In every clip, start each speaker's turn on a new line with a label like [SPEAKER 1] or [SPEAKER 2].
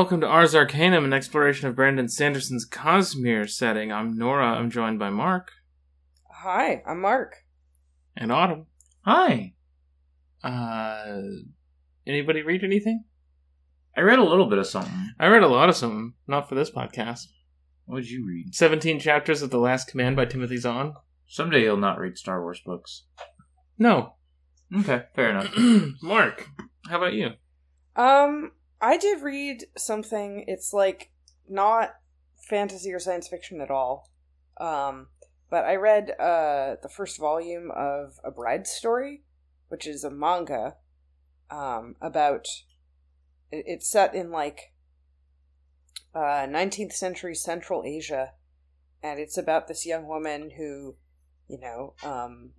[SPEAKER 1] Hello, welcome to Ars Arcanum, an exploration of Brandon Sanderson's Cosmere setting. I'm Nora. I'm joined by Mark
[SPEAKER 2] Hi, I'm Mark.
[SPEAKER 1] and Autumn.
[SPEAKER 3] Hi.
[SPEAKER 1] Uh, anybody read anything?
[SPEAKER 3] I read a little bit of something.
[SPEAKER 1] I read a lot of something, not for this podcast.
[SPEAKER 3] What did you read?
[SPEAKER 1] 17 chapters of The Last Command by Timothy Zahn.
[SPEAKER 3] Someday you'll not read Star Wars books.
[SPEAKER 1] No.
[SPEAKER 3] Okay, fair enough.
[SPEAKER 1] Mark, how about you?
[SPEAKER 2] Um, I did read something. It's like not fantasy or science fiction at all. Um, but I read uh the first volume of A Bride's Story, which is a manga um about it- it's set in like uh 19th century Central Asia and it's about this young woman who, you know, um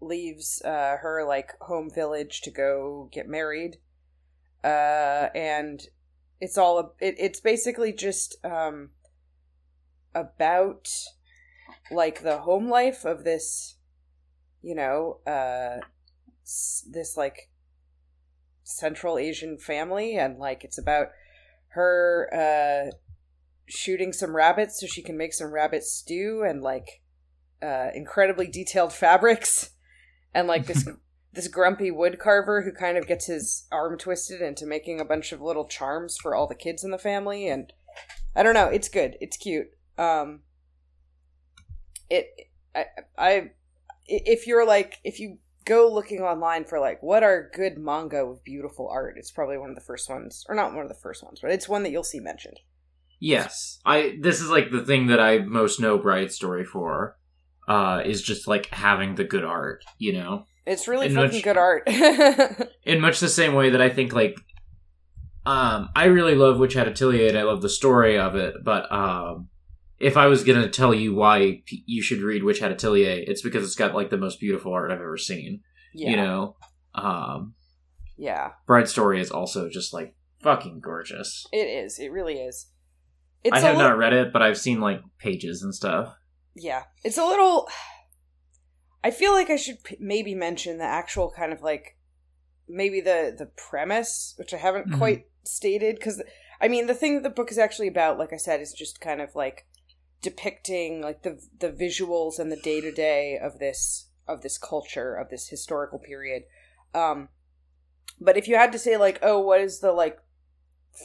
[SPEAKER 2] leaves uh her like home village to go get married uh, and it's all a, it, it's basically just um, about like the home life of this, you know, uh, this like Central Asian family, and like it's about her uh, shooting some rabbits so she can make some rabbit stew, and like uh, incredibly detailed fabrics, and like this this grumpy wood carver who kind of gets his arm twisted into making a bunch of little charms for all the kids in the family and i don't know it's good it's cute um it i i if you're like if you go looking online for like what are good manga with beautiful art it's probably one of the first ones or not one of the first ones but it's one that you'll see mentioned
[SPEAKER 3] yes, I. This is like the thing that I most know Bride Story for. Uh, is just like having the good art, you know.
[SPEAKER 2] It's really
[SPEAKER 3] And
[SPEAKER 2] fucking
[SPEAKER 3] which-
[SPEAKER 2] good art
[SPEAKER 3] In much the same way that I think like, um, I really love Witch Hat Atelier and I love the story of it, but um, if I was gonna tell you why p- you should read Witch Hat Atelier, it's because it's got like the most beautiful art I've ever seen.
[SPEAKER 2] yeah
[SPEAKER 3] You know, um,
[SPEAKER 2] yeah
[SPEAKER 3] Bride Story is also just like fucking gorgeous.
[SPEAKER 2] it is it really is it's
[SPEAKER 3] I have not read it, but I've seen like pages and stuff.
[SPEAKER 2] yeah it's a little i feel like i should p- maybe mention the actual kind of like maybe the the premise which i haven't
[SPEAKER 3] Mhm.
[SPEAKER 2] quite stated because i mean the thing that the book is actually about like i said is just kind of like depicting like the the visuals and the day-to-day of this of this culture of this historical period um but if you had to say like oh what is the like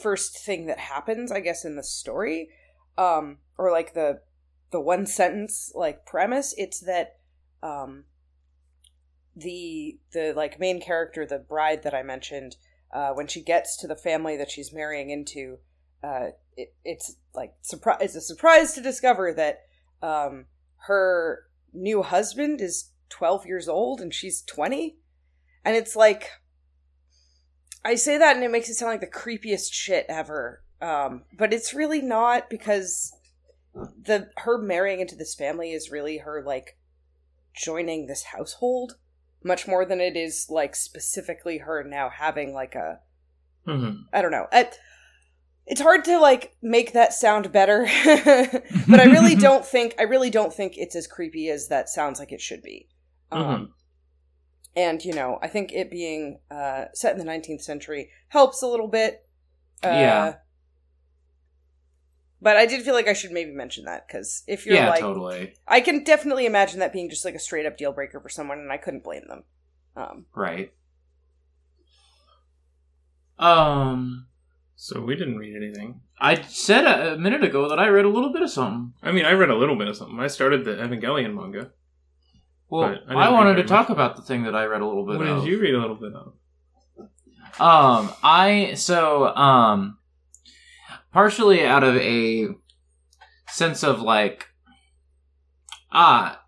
[SPEAKER 2] first thing that happens i guess in the story um or like the the one sentence like premise it's that um the the like main character the bride that i mentioned uh when she gets to the family that she's marrying into uh it, it's like surprise it's a surprise to discover that um her new husband is 12 years old and she's 20 and it's like i say that and it makes it sound like the creepiest shit ever um but it's really not because the her marrying into this family is really her like joining this household much more than it is like specifically her now having like a
[SPEAKER 1] Mm-hmm.
[SPEAKER 2] I don't know. I, it's hard to like make that sound better, but I really don't think I really don't think it's as creepy as that sounds like it should be. Um,
[SPEAKER 1] Mhm.
[SPEAKER 2] and you know, I think it being uh, set in the 19th century helps a little bit. Uh,
[SPEAKER 3] Yeah.
[SPEAKER 2] But I did feel like I should maybe mention that because if you're
[SPEAKER 3] yeah,
[SPEAKER 2] like,
[SPEAKER 3] totally.
[SPEAKER 2] I can definitely imagine that being just like a straight up deal breaker for someone, and I couldn't blame them. Um,
[SPEAKER 3] Right. Um,
[SPEAKER 1] So we didn't read anything.
[SPEAKER 3] I said a, a minute ago that I read a little bit of something.
[SPEAKER 1] I mean, I read a little bit of something. I started the Evangelion manga.
[SPEAKER 3] Well,
[SPEAKER 1] But I
[SPEAKER 3] I, wanted
[SPEAKER 1] very
[SPEAKER 3] to talk
[SPEAKER 1] much.
[SPEAKER 3] about the thing that I read a little bit
[SPEAKER 1] What
[SPEAKER 3] of.
[SPEAKER 1] did you read a little bit of?
[SPEAKER 3] Um, I so um, partially out of a sense of like ah,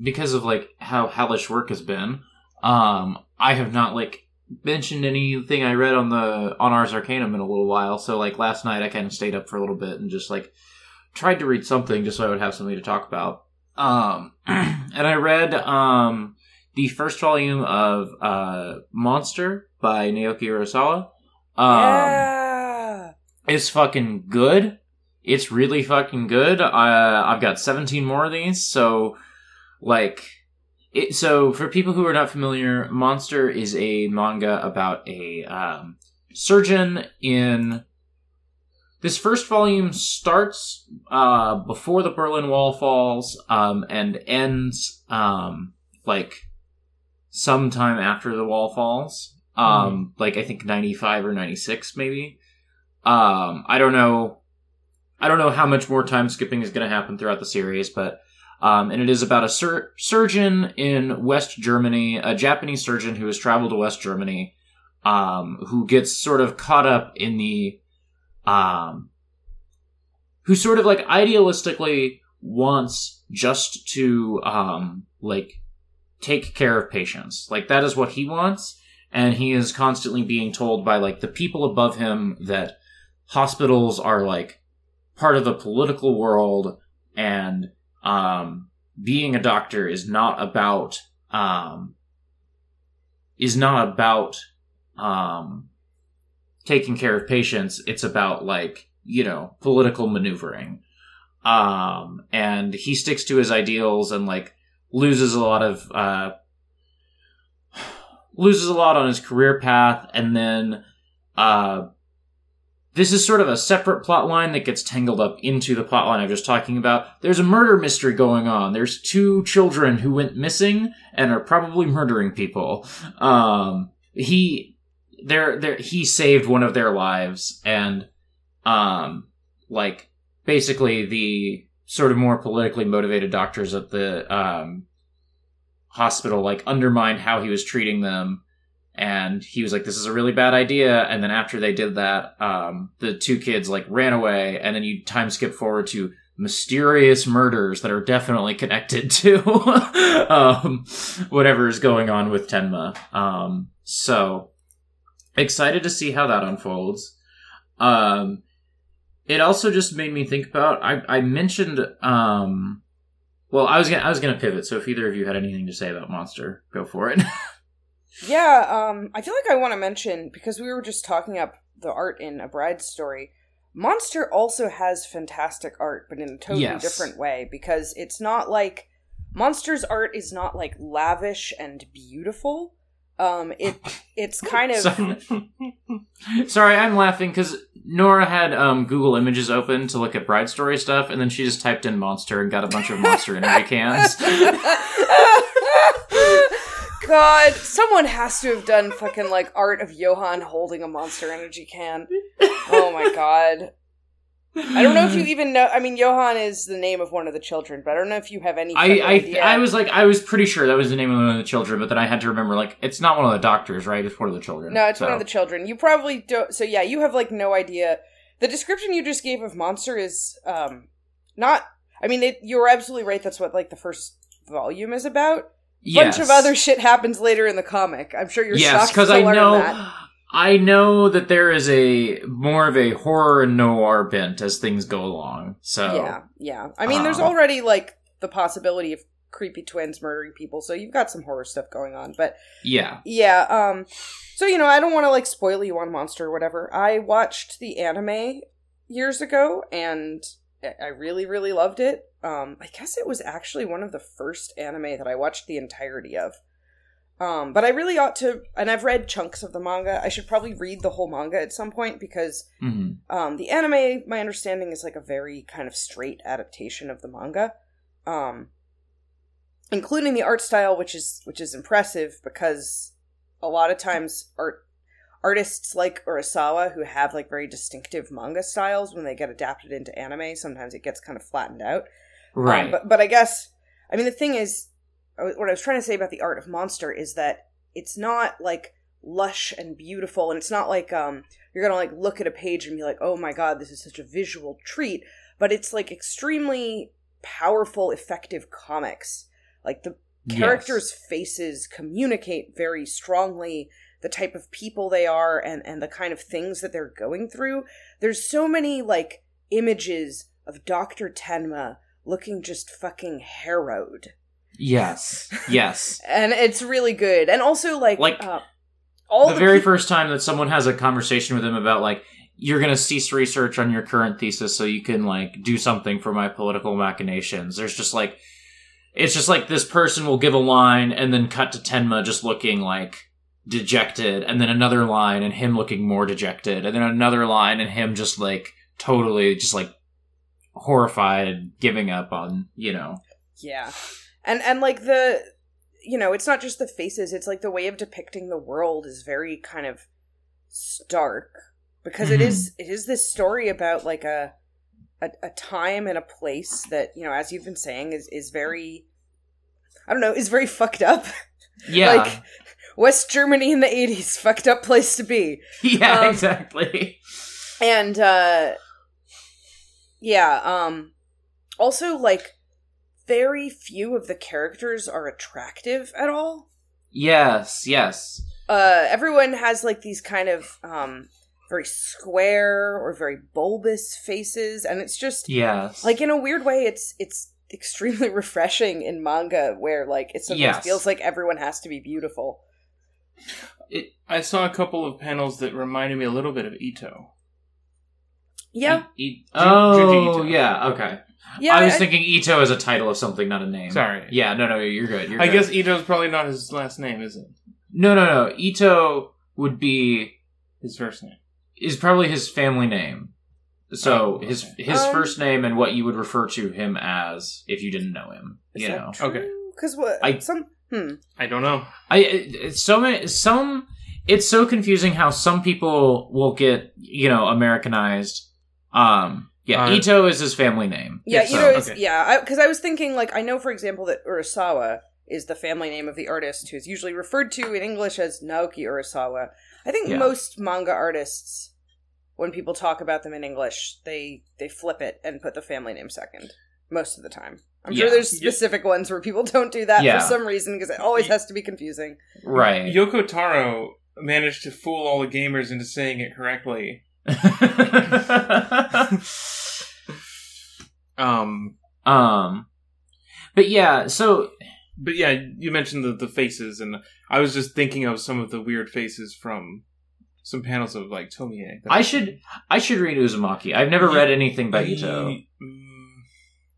[SPEAKER 3] because of like how hellish work has been. Um, I have not like mentioned anything I read on the on Ars Arcanum in a little while. So like last night, I kind of stayed up for a little bit and just like tried to read something just so I would have something to talk about. Um, and I read um the first volume of uh Monster by Naoki Urasawa. Um,
[SPEAKER 2] yeah,
[SPEAKER 3] it's fucking good. It's really fucking good. Uh, I've got 17 more of these, so like it, so for people who are not familiar, Monster is a manga about a um, surgeon in this first volume starts uh, before the Berlin Wall falls um, and ends um, like sometime after the wall falls. Um, like I think ninety five or ninety six, maybe. Um, I don't know. I don't know how much more time skipping is going to happen throughout the series, but um, and it is about a sur- surgeon in West Germany, a Japanese surgeon who has traveled to West Germany, um, who gets sort of caught up in the, um, who sort of like idealistically wants just to, um, like take care of patients. Like that is what he wants. And he is constantly being told by like the people above him that hospitals are like part of the political world and um, being a doctor is not about um, is not about um, taking care of patients. It's about like you know political maneuvering. Um, and he sticks to his ideals and like loses a lot of uh, loses a lot on his career path, and then uh, this is sort of a separate plot line that gets tangled up into the plot line I was just talking about. There's a murder mystery going on. There's two children who went missing and are probably murdering people. Um, he, there, there, he saved one of their lives, and um, like basically the sort of more politically motivated doctors at the um, hospital like undermined how he was treating them and he was like this is a really bad idea. And then after they did that um, the two kids like ran away. And then you time skip forward to mysterious murders that are definitely connected to um, whatever is going on with tenma. Um, so excited to see how that unfolds. Um, it also just made me think about i, I mentioned um, well i was gonna i was gonna pivot. So if either of you had anything to say about monster go for it
[SPEAKER 2] Yeah, um, I feel like I want to mention because we were just talking up the art in A Bride's Story. Monster also has fantastic art, but in a totally
[SPEAKER 3] Yes.
[SPEAKER 2] different way because it's not like Monster's art is not like lavish and beautiful. Um, it it's kind of
[SPEAKER 3] sorry i'm laughing because nora had um, google images open to look at bride story stuff and then she just typed in monster and got a bunch of monster energy cans
[SPEAKER 2] God, someone has to have done fucking like art of Johan holding a Monster Energy can. Oh my god. I don't know if you even know. I mean, Johan is the name of one of the children, but I don't know if you have any.
[SPEAKER 3] I, I,
[SPEAKER 2] idea.
[SPEAKER 3] I was like, I was pretty sure that was the name of one of the children, but then I had to remember, like, it's not one of the doctors, right? It's one of the children.
[SPEAKER 2] No, it's one of the children. You probably don't. So yeah, you have like no idea. The description you just gave of monster is um not. I mean, it, you're absolutely right. That's what like the first volume is about.
[SPEAKER 3] Yes.
[SPEAKER 2] Bunch of other shit happens later in the comic. I'm sure you're
[SPEAKER 3] yes,
[SPEAKER 2] shocked
[SPEAKER 3] because
[SPEAKER 2] to
[SPEAKER 3] I
[SPEAKER 2] learn
[SPEAKER 3] know,
[SPEAKER 2] that.
[SPEAKER 3] I know that there is a more of a horror and noir bent as things go along. So
[SPEAKER 2] Yeah, yeah. I mean, there's
[SPEAKER 3] Um,
[SPEAKER 2] already like the possibility of creepy twins murdering people, so you've got some horror stuff going on. But
[SPEAKER 3] yeah,
[SPEAKER 2] yeah, um, so you know, I don't want to like spoil you on Monster or whatever. I watched the anime years ago, and I- really, really loved it. Um, I guess it was actually one of the first anime that I watched the entirety of. Um, but I really ought to, and I've read chunks of the manga. I should probably read the whole manga at some point because
[SPEAKER 3] hmm
[SPEAKER 2] um, the anime, my understanding, is like a very kind of straight adaptation of the manga, um, including the art style, which is which is impressive because a lot of times art artists like Urasawa who have like very distinctive manga styles when they get adapted into anime, sometimes it gets kind of flattened out. Um,
[SPEAKER 3] right.
[SPEAKER 2] but but I guess I mean the thing is, what I was trying to say about the art of Monster is that it's not like lush and beautiful, and it's not like um you're gonna like look at a page and be like, oh my god, this is such a visual treat. But it's like extremely powerful, effective comics. Like the
[SPEAKER 3] Yes.
[SPEAKER 2] characters' faces communicate very strongly the type of people they are and and the kind of things that they're going through. There's so many like images of Dr. Tenma looking just fucking harrowed.
[SPEAKER 3] Yes. Yes.
[SPEAKER 2] And it's really good. And also like
[SPEAKER 3] Like,
[SPEAKER 2] uh, all
[SPEAKER 3] the,
[SPEAKER 2] the,
[SPEAKER 3] very
[SPEAKER 2] peop-
[SPEAKER 3] first time that someone has a conversation with him about like you're going to cease research on your current thesis so you can like do something for my political machinations there's just like it's just like this person will give a line and then cut to tenma just looking like dejected and then another line and him looking more dejected and then another line and him just like totally just like horrified, giving up on you know.
[SPEAKER 2] Yeah. And and like the you know, it's not just the faces, it's like the way of depicting the world is very kind of stark because it
[SPEAKER 3] Mhm.
[SPEAKER 2] is it is this story about like a, a a time and a place that, you know, as you've been saying is is very I don't know, is very fucked up.
[SPEAKER 3] Yeah,
[SPEAKER 2] Like West Germany in the 80s, fucked up place to be.
[SPEAKER 3] yeah,
[SPEAKER 2] um,
[SPEAKER 3] exactly.
[SPEAKER 2] and uh yeah um also like very few of the characters are attractive at all
[SPEAKER 3] Yes, yes,
[SPEAKER 2] uh everyone has like these kind of um very square or very bulbous faces and it's just
[SPEAKER 3] yes.
[SPEAKER 2] like in a weird way it's it's extremely refreshing in manga where like it sometimes
[SPEAKER 3] Yes.
[SPEAKER 2] feels like everyone has to be beautiful
[SPEAKER 3] it,
[SPEAKER 1] I saw a couple of panels that reminded me a little bit of Ito.
[SPEAKER 2] yeah
[SPEAKER 3] E- E-
[SPEAKER 1] Ju-
[SPEAKER 3] oh,
[SPEAKER 1] Ito.
[SPEAKER 3] yeah, okay.
[SPEAKER 2] yeah
[SPEAKER 3] I was
[SPEAKER 2] I-
[SPEAKER 3] thinking Ito as a title of something, not a name.
[SPEAKER 1] Sorry.
[SPEAKER 3] Yeah, no, no, you're good. You're
[SPEAKER 1] I
[SPEAKER 3] good.
[SPEAKER 1] guess Ito's probably not his last name, is it?
[SPEAKER 3] no, no, no. Ito would be
[SPEAKER 1] His first name.
[SPEAKER 3] is probably his family name. So
[SPEAKER 1] Oh,
[SPEAKER 3] his
[SPEAKER 1] okay.
[SPEAKER 3] his
[SPEAKER 2] Um,
[SPEAKER 3] first name and what you would refer to him as if you didn't know him.
[SPEAKER 2] is
[SPEAKER 3] You
[SPEAKER 2] that
[SPEAKER 3] know,
[SPEAKER 2] true?
[SPEAKER 1] Okay.
[SPEAKER 2] because what
[SPEAKER 3] I-
[SPEAKER 2] some hmm
[SPEAKER 1] I don't know.
[SPEAKER 3] I it's so many some. It's so confusing how some people will get you know Americanized. Um, yeah,
[SPEAKER 1] Uh,
[SPEAKER 3] Ito is his family name.
[SPEAKER 2] Yeah,
[SPEAKER 3] So-
[SPEAKER 2] Ito is
[SPEAKER 1] okay.
[SPEAKER 2] yeah. Because I, was thinking like I know for example that Urasawa is the family name of the artist who is usually referred to in English as Naoki Urasawa. I think
[SPEAKER 3] Yeah.
[SPEAKER 2] most manga artists, when people talk about them in English, they they flip it and put the family name second most of the time. I'm sure there's specific ones where people don't do that
[SPEAKER 3] Yeah.
[SPEAKER 2] for some reason because it always has to be confusing.
[SPEAKER 3] right.
[SPEAKER 1] Yoko Taro managed to fool all the gamers into saying it correctly. Um,
[SPEAKER 3] um, but yeah, so
[SPEAKER 1] but yeah, you mentioned the, the faces, and I was just thinking of some of the weird faces from some panels of like Tomie.
[SPEAKER 3] I should I should read Uzumaki. I've never
[SPEAKER 1] Ye-
[SPEAKER 3] read anything by Ito.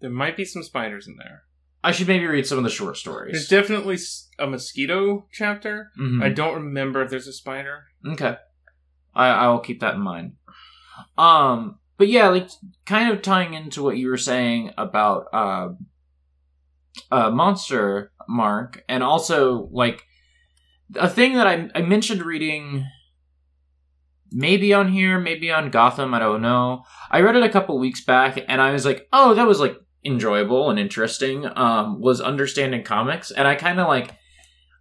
[SPEAKER 1] There might be some spiders in there.
[SPEAKER 3] I should maybe read some of the short stories.
[SPEAKER 1] There's
[SPEAKER 3] stories.
[SPEAKER 1] definitely s- a mosquito chapter.
[SPEAKER 3] Mhm.
[SPEAKER 1] I don't remember if there's a spider.
[SPEAKER 3] Okay. I I will keep that in mind. Um but yeah, like kind of tying into what you were saying about uh uh Monster Mark and also like a thing that I I mentioned reading maybe on here, maybe on Gotham, I don't know. I read it a couple weeks back and I was like, "Oh, that was like enjoyable and interesting." Um was understanding comics and I kind of like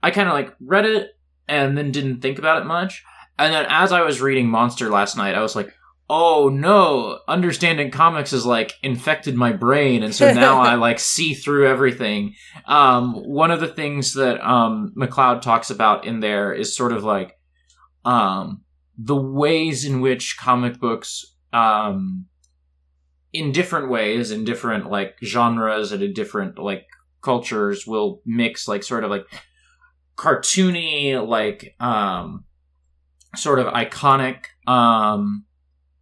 [SPEAKER 3] I kind of like read it and then didn't think about it much. And then as I was reading Monster last night, I was like, "Oh no, understanding comics is like infected my brain and so now I like see through everything." Um one of the things that um McCloud talks about in there is sort of like um the ways in which comic books um in different ways in different like genres and in different like cultures will mix like sort of like cartoony like um sort of iconic um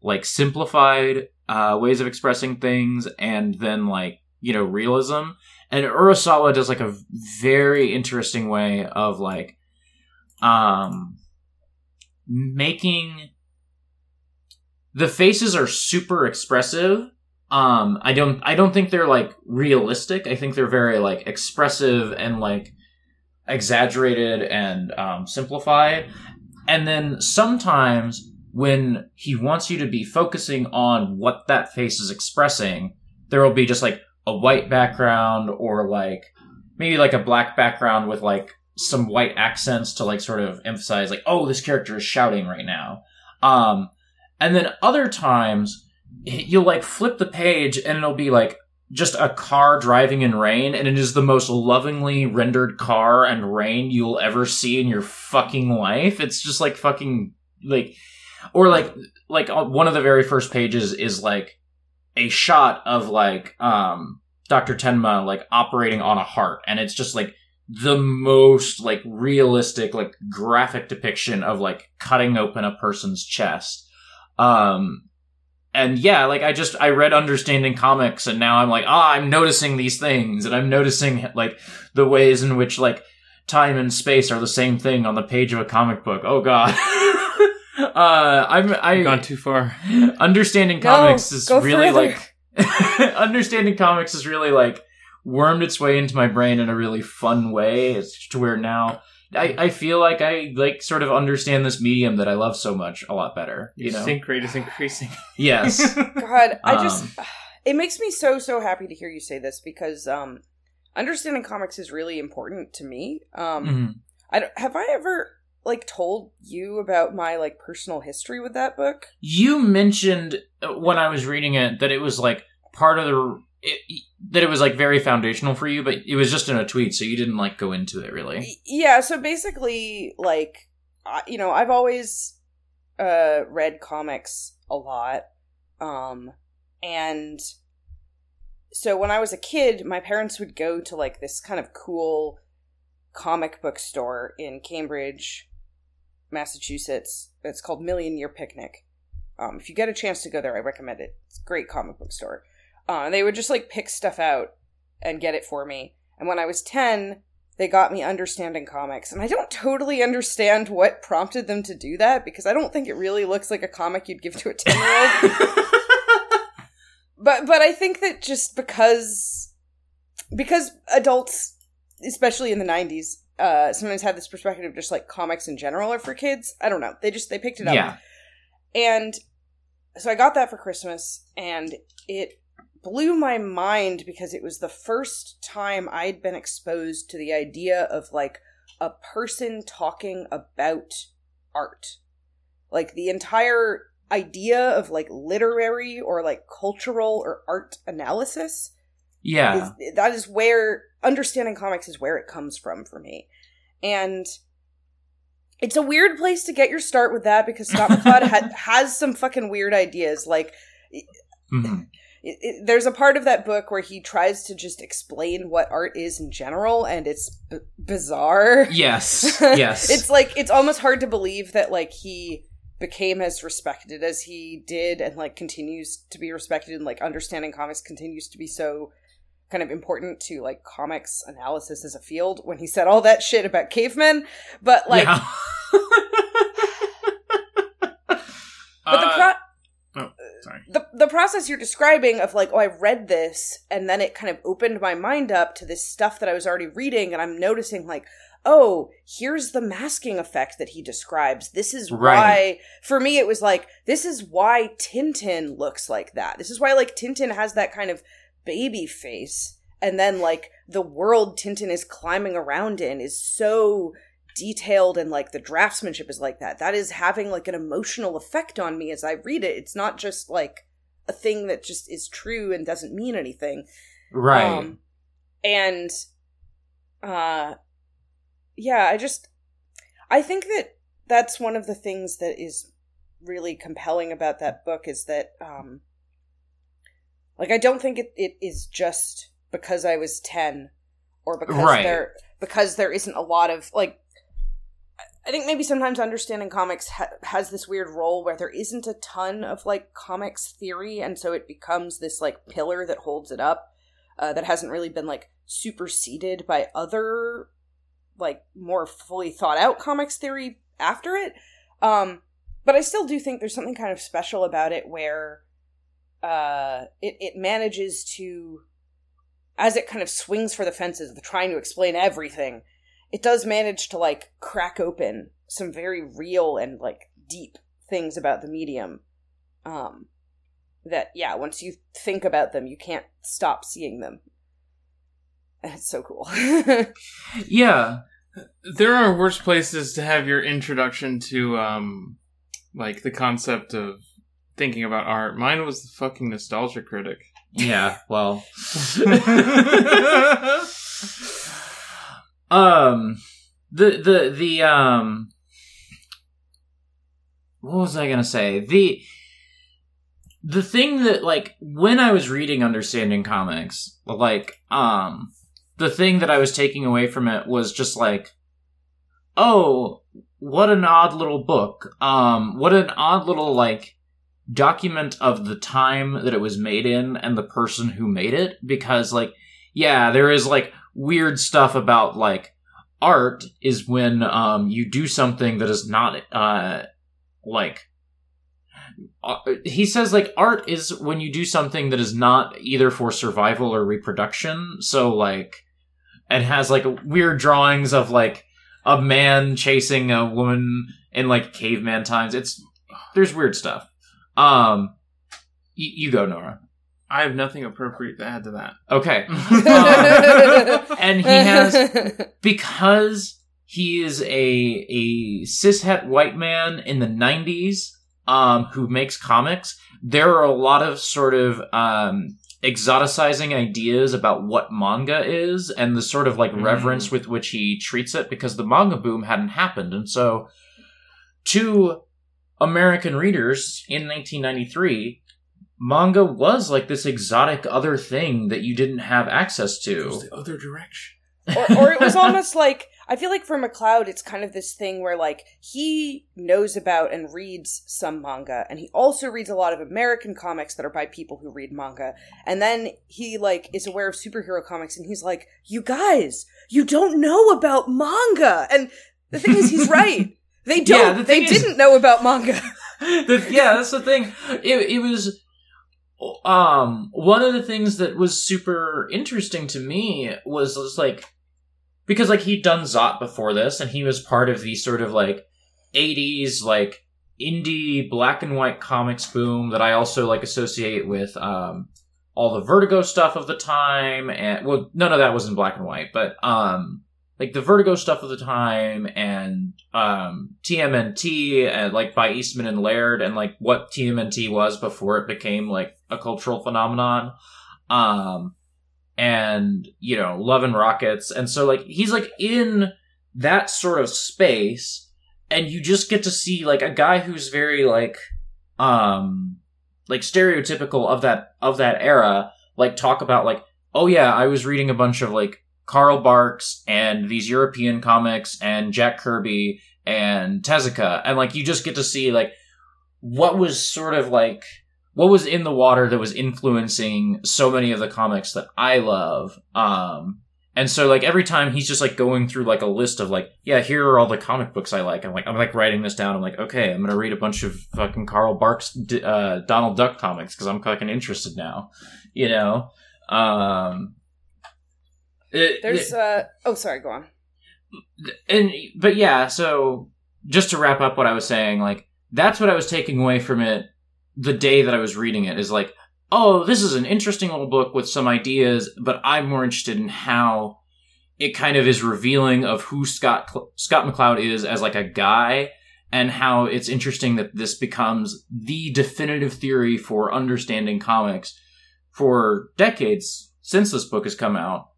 [SPEAKER 3] like simplified uh ways of expressing things and then like you know realism. And Urasawa does like a very interesting way of like um making the faces are super expressive um i don't i don't think they're like realistic. I think they're very like expressive and like exaggerated and um simplified. And then sometimes when he wants you to be focusing on what that face is expressing there will be just like a white background or like maybe like a black background with like some white accents to like sort of emphasize like oh this character is shouting right now. Um and then other times you'll like flip the page and it'll be like just a car driving in rain and it is the most lovingly rendered car and rain you'll ever see in your fucking life it's just like fucking like or like like uh, one of the very first pages is like a shot of like um Dr. Tenma like operating on a heart and it's just like the most like realistic like graphic depiction of like cutting open a person's chest um and yeah like i just i read understanding comics and now i'm like ah i'm noticing these things and i'm noticing like the ways in which like time and space are the same thing on the page of a comic book oh god Uh, I'm I
[SPEAKER 1] I've gone too far.
[SPEAKER 3] understanding
[SPEAKER 2] Go,
[SPEAKER 3] comics is really
[SPEAKER 2] further.
[SPEAKER 3] like understanding comics is really like wormed its way into my brain in a really fun way. It's to where now I, I feel like I like sort of understand this medium that I love so much a lot better. You
[SPEAKER 1] Your
[SPEAKER 3] know?
[SPEAKER 1] sync rate is increasing.
[SPEAKER 3] Yes.
[SPEAKER 2] God, I just
[SPEAKER 3] Um,
[SPEAKER 2] it makes me so so happy to hear you say this because um understanding comics is really important to me. Um
[SPEAKER 3] Mhm.
[SPEAKER 2] I don't, have I ever like told you about my like personal history with that book?
[SPEAKER 3] You mentioned uh, when I was reading it that it was like part of the it, that it was like very foundational for you, but it was just in a tweet, so you didn't like go into it really.
[SPEAKER 2] Yeah, so basically like you know, I've always uh read comics a lot. Um and so when I was a kid, my parents would go to like this kind of cool comic book store in Cambridge, Massachusetts. It's called Million Year Picnic. Um, if you get a chance to go there, I recommend it. It's a great comic book store. Uh, they would just like pick stuff out and get it for me. And when I was 10, they got me understanding comics. And I don't totally understand what prompted them to do that because I don't think it really looks like a comic you'd give to a 10 year old. but but I think that just because because adults, especially in the '90s, uh, sometimes had this perspective of just like comics in general are for kids. I don't know. They just they picked it up,
[SPEAKER 3] yeah.
[SPEAKER 2] and so I got that for Christmas, and it blew my mind because it was the first time I'd been exposed to the idea of like a person talking about art. Like the entire idea of like literary or like cultural or art analysis
[SPEAKER 3] Yeah.
[SPEAKER 2] is that is where understanding comics is where it comes from for me. And it's a weird place to get your start with that because Scott McCloud had, has some fucking weird ideas. Like,
[SPEAKER 3] Mhm.
[SPEAKER 2] It, it, there's a part of that book where he tries to just explain what art is in general, and it's b- bizarre.
[SPEAKER 3] Yes. Yes.
[SPEAKER 2] it's like it's almost hard to believe that like he became as respected as he did and like continues to be respected and like understanding comics continues to be so kind of important to like comics analysis as a field when he said all that shit about cavemen but like
[SPEAKER 3] yeah.
[SPEAKER 2] but the
[SPEAKER 1] Uh,
[SPEAKER 2] pro-
[SPEAKER 1] sorry.
[SPEAKER 2] the the process you're describing of like oh I read this and then it kind of opened my mind up to this stuff that I was already reading and I'm noticing like oh here's the masking effect that he describes this is
[SPEAKER 3] Right.
[SPEAKER 2] why for me it was like this is why Tintin looks like that this is why like Tintin has that kind of baby face and then like the world Tintin is climbing around in is so detailed and like the draftsmanship is like that that is having like an emotional effect on me as i read it it's not just like a thing that just is true and doesn't mean anything
[SPEAKER 3] right.
[SPEAKER 2] um, and uh yeah i just i think that that's one of the things that is really compelling about that book is that um like i don't think it, it is just because i was 10 or because
[SPEAKER 3] Right.
[SPEAKER 2] there because there isn't a lot of like I think maybe sometimes understanding comics ha- has this weird role where there isn't a ton of like comics theory, and so it becomes this like pillar that holds it up uh, that hasn't really been like superseded by other like more fully thought out comics theory after it. Um, but I still do think there's something kind of special about it where uh, it it manages to, as it kind of swings for the fences of trying to explain everything it does manage to like crack open some very real and like deep things about the medium um that yeah once you think about them you can't stop seeing them and it's so cool
[SPEAKER 3] yeah.
[SPEAKER 1] There are worse places to have your introduction to, um, like the concept of thinking about art. Mine was the fucking nostalgia critic.
[SPEAKER 3] Yeah. Well. um. The the the um. What was I gonna say? The the thing that like when I was reading Understanding Comics, like um, the thing that I was taking away from it was just like, oh, what an odd little book. Um, what an odd little like document of the time that it was made in and the person who made it because like yeah there is like weird stuff about like art is when um you do something that is not uh like uh, he says like art is when you do something that is not either for survival or reproduction. So like it has like weird drawings of like a man chasing a woman in like caveman times. It's there's weird stuff. Um y- you go nora
[SPEAKER 1] I have nothing appropriate to add to that.
[SPEAKER 3] okay Um, and he has because he is a a cishet white man in the 90s um who makes comics there are a lot of sort of um exoticizing ideas about what manga is and the sort of like
[SPEAKER 1] Mm.
[SPEAKER 3] reverence with which he treats it because the manga boom hadn't happened and so to american readers in 1993 manga was like this exotic other thing that you didn't have access
[SPEAKER 1] It
[SPEAKER 3] to
[SPEAKER 1] was the other direction.
[SPEAKER 2] or, or it was almost like I feel like for McCloud, it's kind of this thing where like he knows about and reads some manga, and he also reads a lot of American comics that are by people who read manga, and then he like is aware of superhero comics, and he's like, "You guys, you don't know about manga," and the thing is, he's right. They don't.
[SPEAKER 3] Yeah, the
[SPEAKER 2] they
[SPEAKER 3] is-
[SPEAKER 2] didn't know about manga.
[SPEAKER 3] the, yeah, that's the thing. It, it was um one of the things that was super interesting to me was, was like because like he'd done Zot before this, and he was part of the sort of like '80s like indie black and white comics boom that I also like associate with um all the Vertigo stuff of the time, and well, none of that was in black and white, but um like the Vertigo stuff of the time and um, TMNT, and like by Eastman and Laird, and like what TMNT was before it became like a cultural phenomenon. Um, and you know, Love and Rockets, and so like he's like in that sort of space, and you just get to see like a guy who's very like um like stereotypical of that of that era, like talk about like, oh yeah, I was reading a bunch of like Carl Barks and these European comics and Jack Kirby and Tezuka. And like you just get to see like what was sort of like what was in the water that was influencing so many of the comics that I love. Um and so like every time he's just like going through like a list of like, yeah, here are all the comic books I like. I'm like I'm like writing this down. I'm like, okay, I'm gonna read a bunch of fucking Carl Barks, uh, Donald Duck comics because I'm fucking interested now, you know. Um, it-
[SPEAKER 2] There's uh oh sorry, go on.
[SPEAKER 3] and but yeah so just to wrap up what i was saying like that's what i was taking away from it the day that i was reading it is like oh this is an interesting little book with some ideas but i'm more interested in how it kind of is revealing of who scott Cl- scott mccloud is as like a guy and how it's interesting that this becomes the definitive theory for understanding comics for decades since this book has come out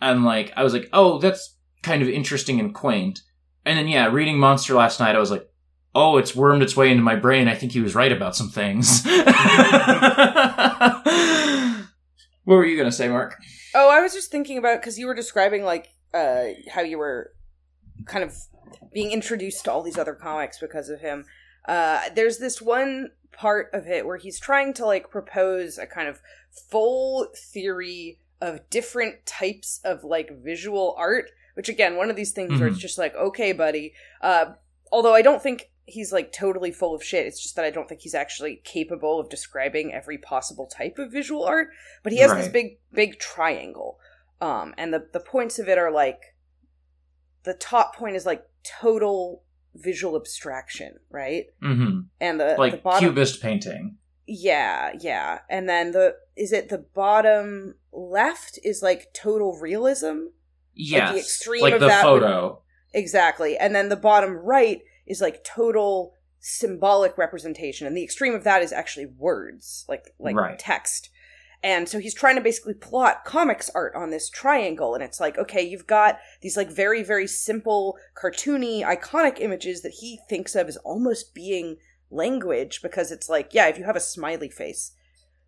[SPEAKER 3] and like i was like oh that's kind of interesting and quaint. And then yeah, reading Monster last night, I was like, oh, it's wormed its way into my brain. I think he was right about some things. what were you gonna say, Mark?
[SPEAKER 2] Oh, I was just thinking about because you were describing like uh how you were kind of being introduced to all these other comics because of him. Uh there's this one part of it where he's trying to like propose a kind of full theory of different types of like visual art, which again, one of these things where it's just like, okay, buddy. Uh although I don't think he's like totally full of shit. It's just that I don't think he's actually capable of describing every possible type of visual art. But he has this big big triangle. Um and the the points of it are like the top point is like total visual abstraction, right?
[SPEAKER 3] Mm-hmm.
[SPEAKER 2] And the
[SPEAKER 3] Like
[SPEAKER 2] the bottom
[SPEAKER 3] cubist painting.
[SPEAKER 2] Yeah, yeah. And then the is it the bottom left is like total realism?
[SPEAKER 3] Yes, The
[SPEAKER 2] extreme
[SPEAKER 3] like
[SPEAKER 2] of
[SPEAKER 3] the
[SPEAKER 2] that would-
[SPEAKER 3] photo.
[SPEAKER 2] Exactly. And then the bottom right is like total symbolic representation and the extreme of that is actually words, like like
[SPEAKER 3] Right.
[SPEAKER 2] text. And so he's trying to basically plot comics art on this triangle and it's like okay, you've got these like very very simple cartoony iconic images that he thinks of as almost being language because it's like yeah, if you have a smiley face,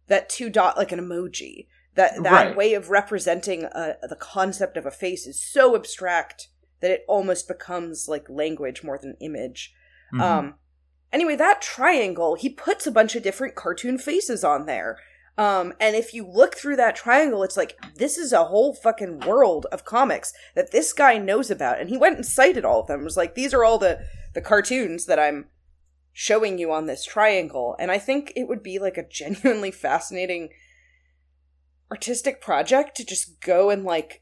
[SPEAKER 2] that two dot like an emoji, that that
[SPEAKER 3] Right.
[SPEAKER 2] way of representing uh the concept of a face is so abstract that it almost becomes like language more than image.
[SPEAKER 3] Mhm.
[SPEAKER 2] Um anyway, that triangle, he puts a bunch of different cartoon faces on there. Um and if you look through that triangle, it's like this is a whole fucking world of comics that this guy knows about and he went and cited all of them. It was like these are all the the cartoons that I'm showing you on this triangle. And I think it would be like a genuinely fascinating artistic project to just go and like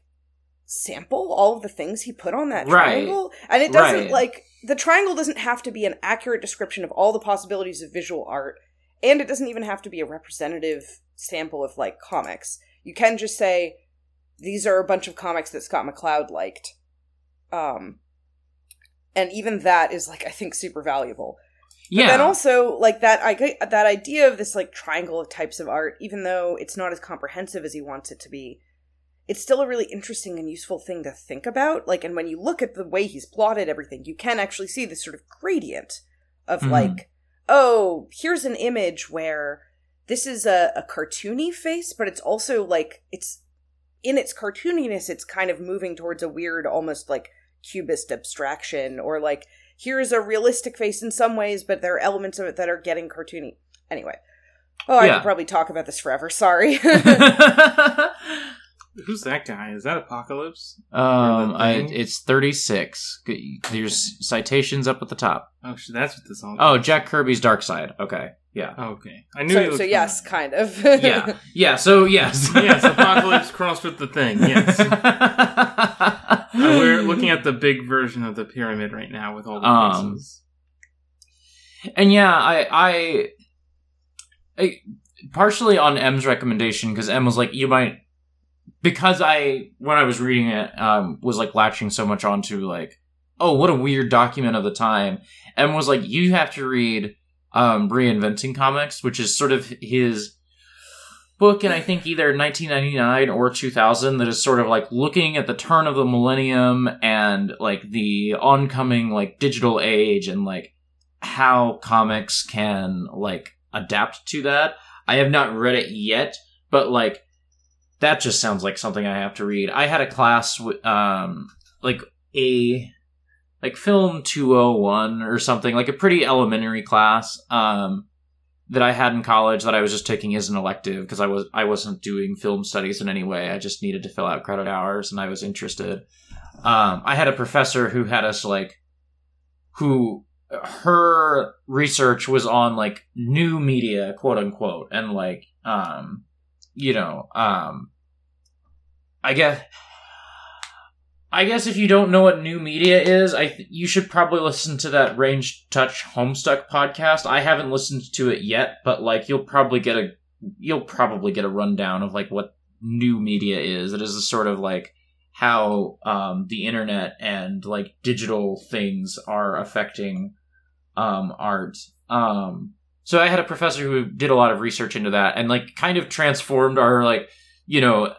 [SPEAKER 2] sample all of the things he put on that
[SPEAKER 3] Right.
[SPEAKER 2] triangle. And it doesn't
[SPEAKER 3] Right.
[SPEAKER 2] like the triangle doesn't have to be an accurate description of all the possibilities of visual art, and it doesn't even have to be a representative sample of like comics. You can just say these are a bunch of comics that Scott McCloud liked. Um and even that is like I think super valuable. But
[SPEAKER 3] yeah.
[SPEAKER 2] then also like that I that idea of this like triangle of types of art, even though it's not as comprehensive as he wants it to be, it's still a really interesting and useful thing to think about. Like, and when you look at the way he's plotted everything, you can actually see this sort of gradient of
[SPEAKER 3] Mhm.
[SPEAKER 2] like, oh, here's an image where this is a, a cartoony face, but it's also like it's in its cartooniness, it's kind of moving towards a weird, almost like cubist abstraction, or like here is a realistic face in some ways, but there are elements of it that are getting cartoony. Anyway. Oh, I
[SPEAKER 3] Yeah.
[SPEAKER 2] could probably talk about this forever. Sorry.
[SPEAKER 1] Who's that guy? Is that Apocalypse?
[SPEAKER 3] um,
[SPEAKER 1] Or
[SPEAKER 3] I, it's 36. There's citations up at the top.
[SPEAKER 1] Oh, shit, that's what this all.
[SPEAKER 3] Oh, Jack Kirby's Darkseid. Okay. Yeah.
[SPEAKER 1] okay. I knew. he
[SPEAKER 2] so,
[SPEAKER 1] looked
[SPEAKER 2] so yes,
[SPEAKER 1] familiar.
[SPEAKER 2] kind of.
[SPEAKER 3] Yeah. Yeah. So, yes.
[SPEAKER 1] yes, Apocalypse crossed with the thing. Yes. Uh, we're looking at the big version of the pyramid right now with all the
[SPEAKER 3] Um,
[SPEAKER 1] pieces.
[SPEAKER 3] And yeah, I, I, I partially on M's recommendation because M was like, you might, because I when I was reading it, um, was like latching so much onto like, oh, what a weird document of the time. M was like, you have to read, um, reinventing comics, which is sort of his book in I think either 1999 or 2000 that is sort of like looking at the turn of the millennium and like the oncoming like digital age and like how comics can like adapt to that. I have not read it yet, but like that just sounds like something I have to read. I had a class with um like a like film 201 or something, like a pretty elementary class um that I had in college that I was just taking as an elective because I was I wasn't doing film studies in any way. I just needed to fill out credit hours and I was interested. Um I had a professor who had us like who her research was on like new media quote unquote and like um you know um i guess i guess if you don't know what new media is i th- you should probably listen to that range touch homestuck podcast. I haven't listened to it yet but like you'll probably get a you'll probably get a rundown of like what new media is. It is a sort of like how um the internet and like digital things are affecting um art. Um so i had a professor who did a lot of research into that and like kind of transformed our like you know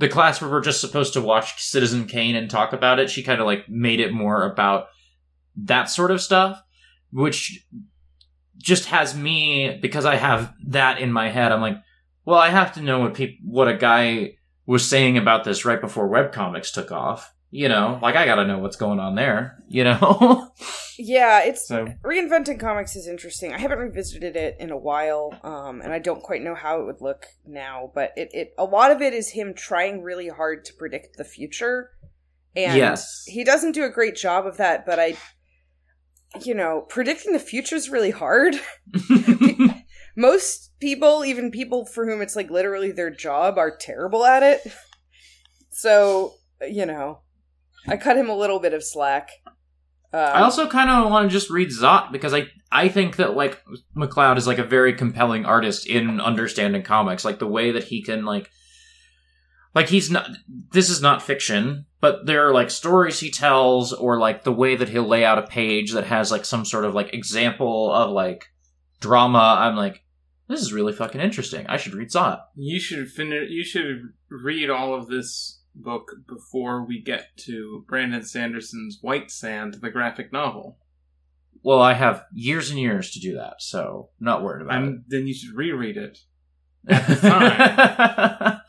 [SPEAKER 3] the class where we're just supposed to watch citizen kane and talk about it she kind of like made it more about that sort of stuff which just has me because i have that in my head i'm like well i have to know what people what a guy was saying about this right before webcomics took off you know like i gotta know what's going on there you know
[SPEAKER 2] yeah, it's
[SPEAKER 1] So
[SPEAKER 2] reinventing comics is interesting. I haven't revisited it in a while, um, and I don't quite know how it would look now. But it, it a lot of it is him trying really hard to predict the future, and
[SPEAKER 3] yes
[SPEAKER 2] he doesn't do a great job of that. But I, you know, predicting the future is really hard. Most people, even people for whom it's like literally their job, are terrible at it. So you know, I cut him a little bit of slack. Um,
[SPEAKER 3] I also kind of want to just read Zot because I I think that like McCloud is like a very compelling artist in understanding comics, like the way that he can like like he's not this is not fiction, but there are like stories he tells or like the way that he'll lay out a page that has like some sort of like example of like drama. I'm like this is really fucking interesting. I should read Zot.
[SPEAKER 1] you should finish. You should read all of this book before we get to Brandon Sanderson's White Sand, the graphic novel.
[SPEAKER 3] Well, I have years and years to do that, so not worried about it.
[SPEAKER 1] Then you should reread it. at the time.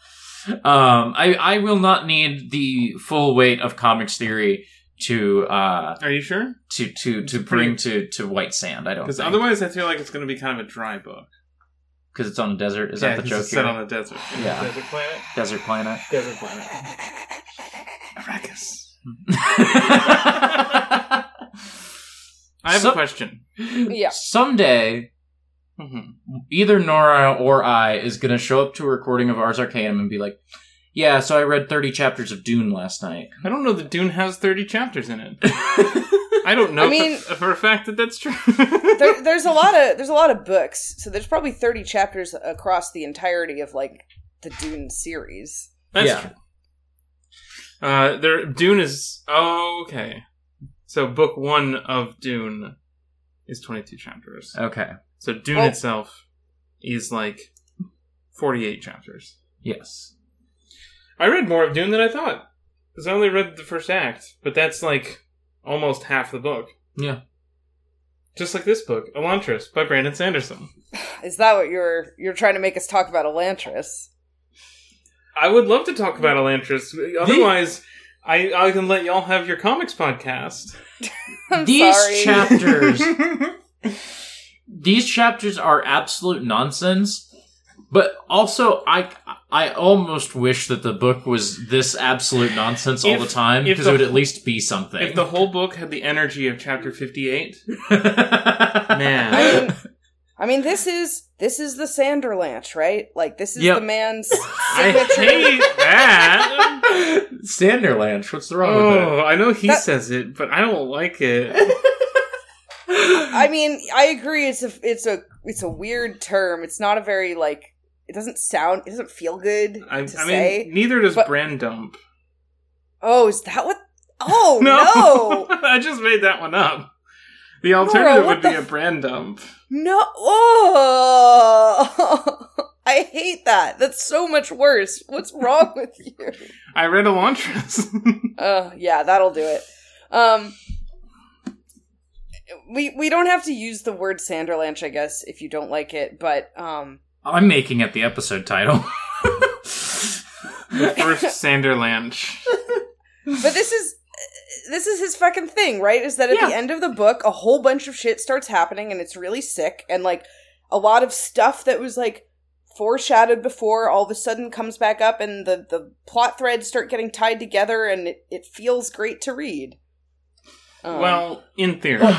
[SPEAKER 3] um, I I will not need the full weight of comics theory to uh
[SPEAKER 1] Are you sure?
[SPEAKER 3] to to to
[SPEAKER 1] It's
[SPEAKER 3] bring to to white sand. I don't
[SPEAKER 1] Because otherwise, I feel like it's going to be kind of a dry book.
[SPEAKER 3] Because it's on a desert. Is
[SPEAKER 1] yeah,
[SPEAKER 3] that the joke
[SPEAKER 1] it's set
[SPEAKER 3] here?
[SPEAKER 1] on a desert.
[SPEAKER 3] Yeah.
[SPEAKER 1] Desert planet.
[SPEAKER 3] desert planet.
[SPEAKER 1] Desert planet. Arrakis. I have
[SPEAKER 3] So-
[SPEAKER 1] a question.
[SPEAKER 2] Yeah.
[SPEAKER 3] Someday,
[SPEAKER 1] Mhm.
[SPEAKER 3] either Nora or I is going to show up to a recording of Ars Arcanum and be like, "Yeah, so I read thirty chapters of Dune last night."
[SPEAKER 1] I don't know that Dune has 30 chapters in it. I don't know
[SPEAKER 2] I mean-
[SPEAKER 1] for, for a fact that that's true.
[SPEAKER 2] there, there's a lot of there's a lot of books, so there's probably 30 chapters across the entirety of like the Dune series.
[SPEAKER 1] That's
[SPEAKER 3] Yeah.
[SPEAKER 1] true. Uh, there, Dune is oh, okay. So book one of Dune is twenty-two chapters.
[SPEAKER 3] okay.
[SPEAKER 1] So Dune
[SPEAKER 2] Well-
[SPEAKER 1] itself is like forty-eight chapters.
[SPEAKER 3] Yes.
[SPEAKER 1] I read more of Dune than I thought. Because I only read the first act, but that's like almost half the book.
[SPEAKER 3] Yeah.
[SPEAKER 1] Just like this book, Elantris by Brandon Sanderson.
[SPEAKER 2] Is that what you're you're trying to make us talk about Elantris?
[SPEAKER 1] I would love to talk about Elantris. Otherwise, I I can let y'all have your comics podcast.
[SPEAKER 2] I'm
[SPEAKER 3] These chapters, these chapters are absolute nonsense. But also, I I almost wish that the book was this absolute nonsense all
[SPEAKER 1] If-
[SPEAKER 3] the time because it would at least be something.
[SPEAKER 1] if the whole book had the energy of chapter fifty-eight,
[SPEAKER 2] I
[SPEAKER 1] man,
[SPEAKER 2] mean, I mean, this is this is the Sanderlanche, right? Like this is
[SPEAKER 3] Yep.
[SPEAKER 2] the man's
[SPEAKER 1] I hate that.
[SPEAKER 3] Sanderlanche, what's the wrong with
[SPEAKER 1] Oh, I know he
[SPEAKER 2] That-
[SPEAKER 1] says it, but I don't like it.
[SPEAKER 3] it?
[SPEAKER 2] I mean, I agree. It's a it's a it's a weird term. It's not a very like. It doesn't sound. It doesn't feel good
[SPEAKER 1] I,
[SPEAKER 2] to
[SPEAKER 1] I
[SPEAKER 2] say.
[SPEAKER 1] mean, neither does
[SPEAKER 2] but-
[SPEAKER 1] Brand Dump.
[SPEAKER 2] oh, is that what? Oh no,
[SPEAKER 1] I just made that one up. The alternative
[SPEAKER 2] what
[SPEAKER 1] would be a brand dump.
[SPEAKER 2] no! Oh, I hate that. That's so much worse. What's wrong with you?
[SPEAKER 1] I read Elantris.
[SPEAKER 2] Uh, yeah, that'll do it. Um, we we don't have to use the word Sanderlanche, I guess, if you don't like it. But um,
[SPEAKER 3] I'm making it the episode title.
[SPEAKER 1] the first Sanderlanche.
[SPEAKER 2] but this is this is his fucking thing, right? Is that at
[SPEAKER 3] Yeah.
[SPEAKER 2] the end of the book, a whole bunch of shit starts happening, and it's really sick, and like a lot of stuff that was like foreshadowed before all of a sudden comes back up, and the the plot threads start getting tied together, and it, it feels great to read. Um,
[SPEAKER 1] well, in theory.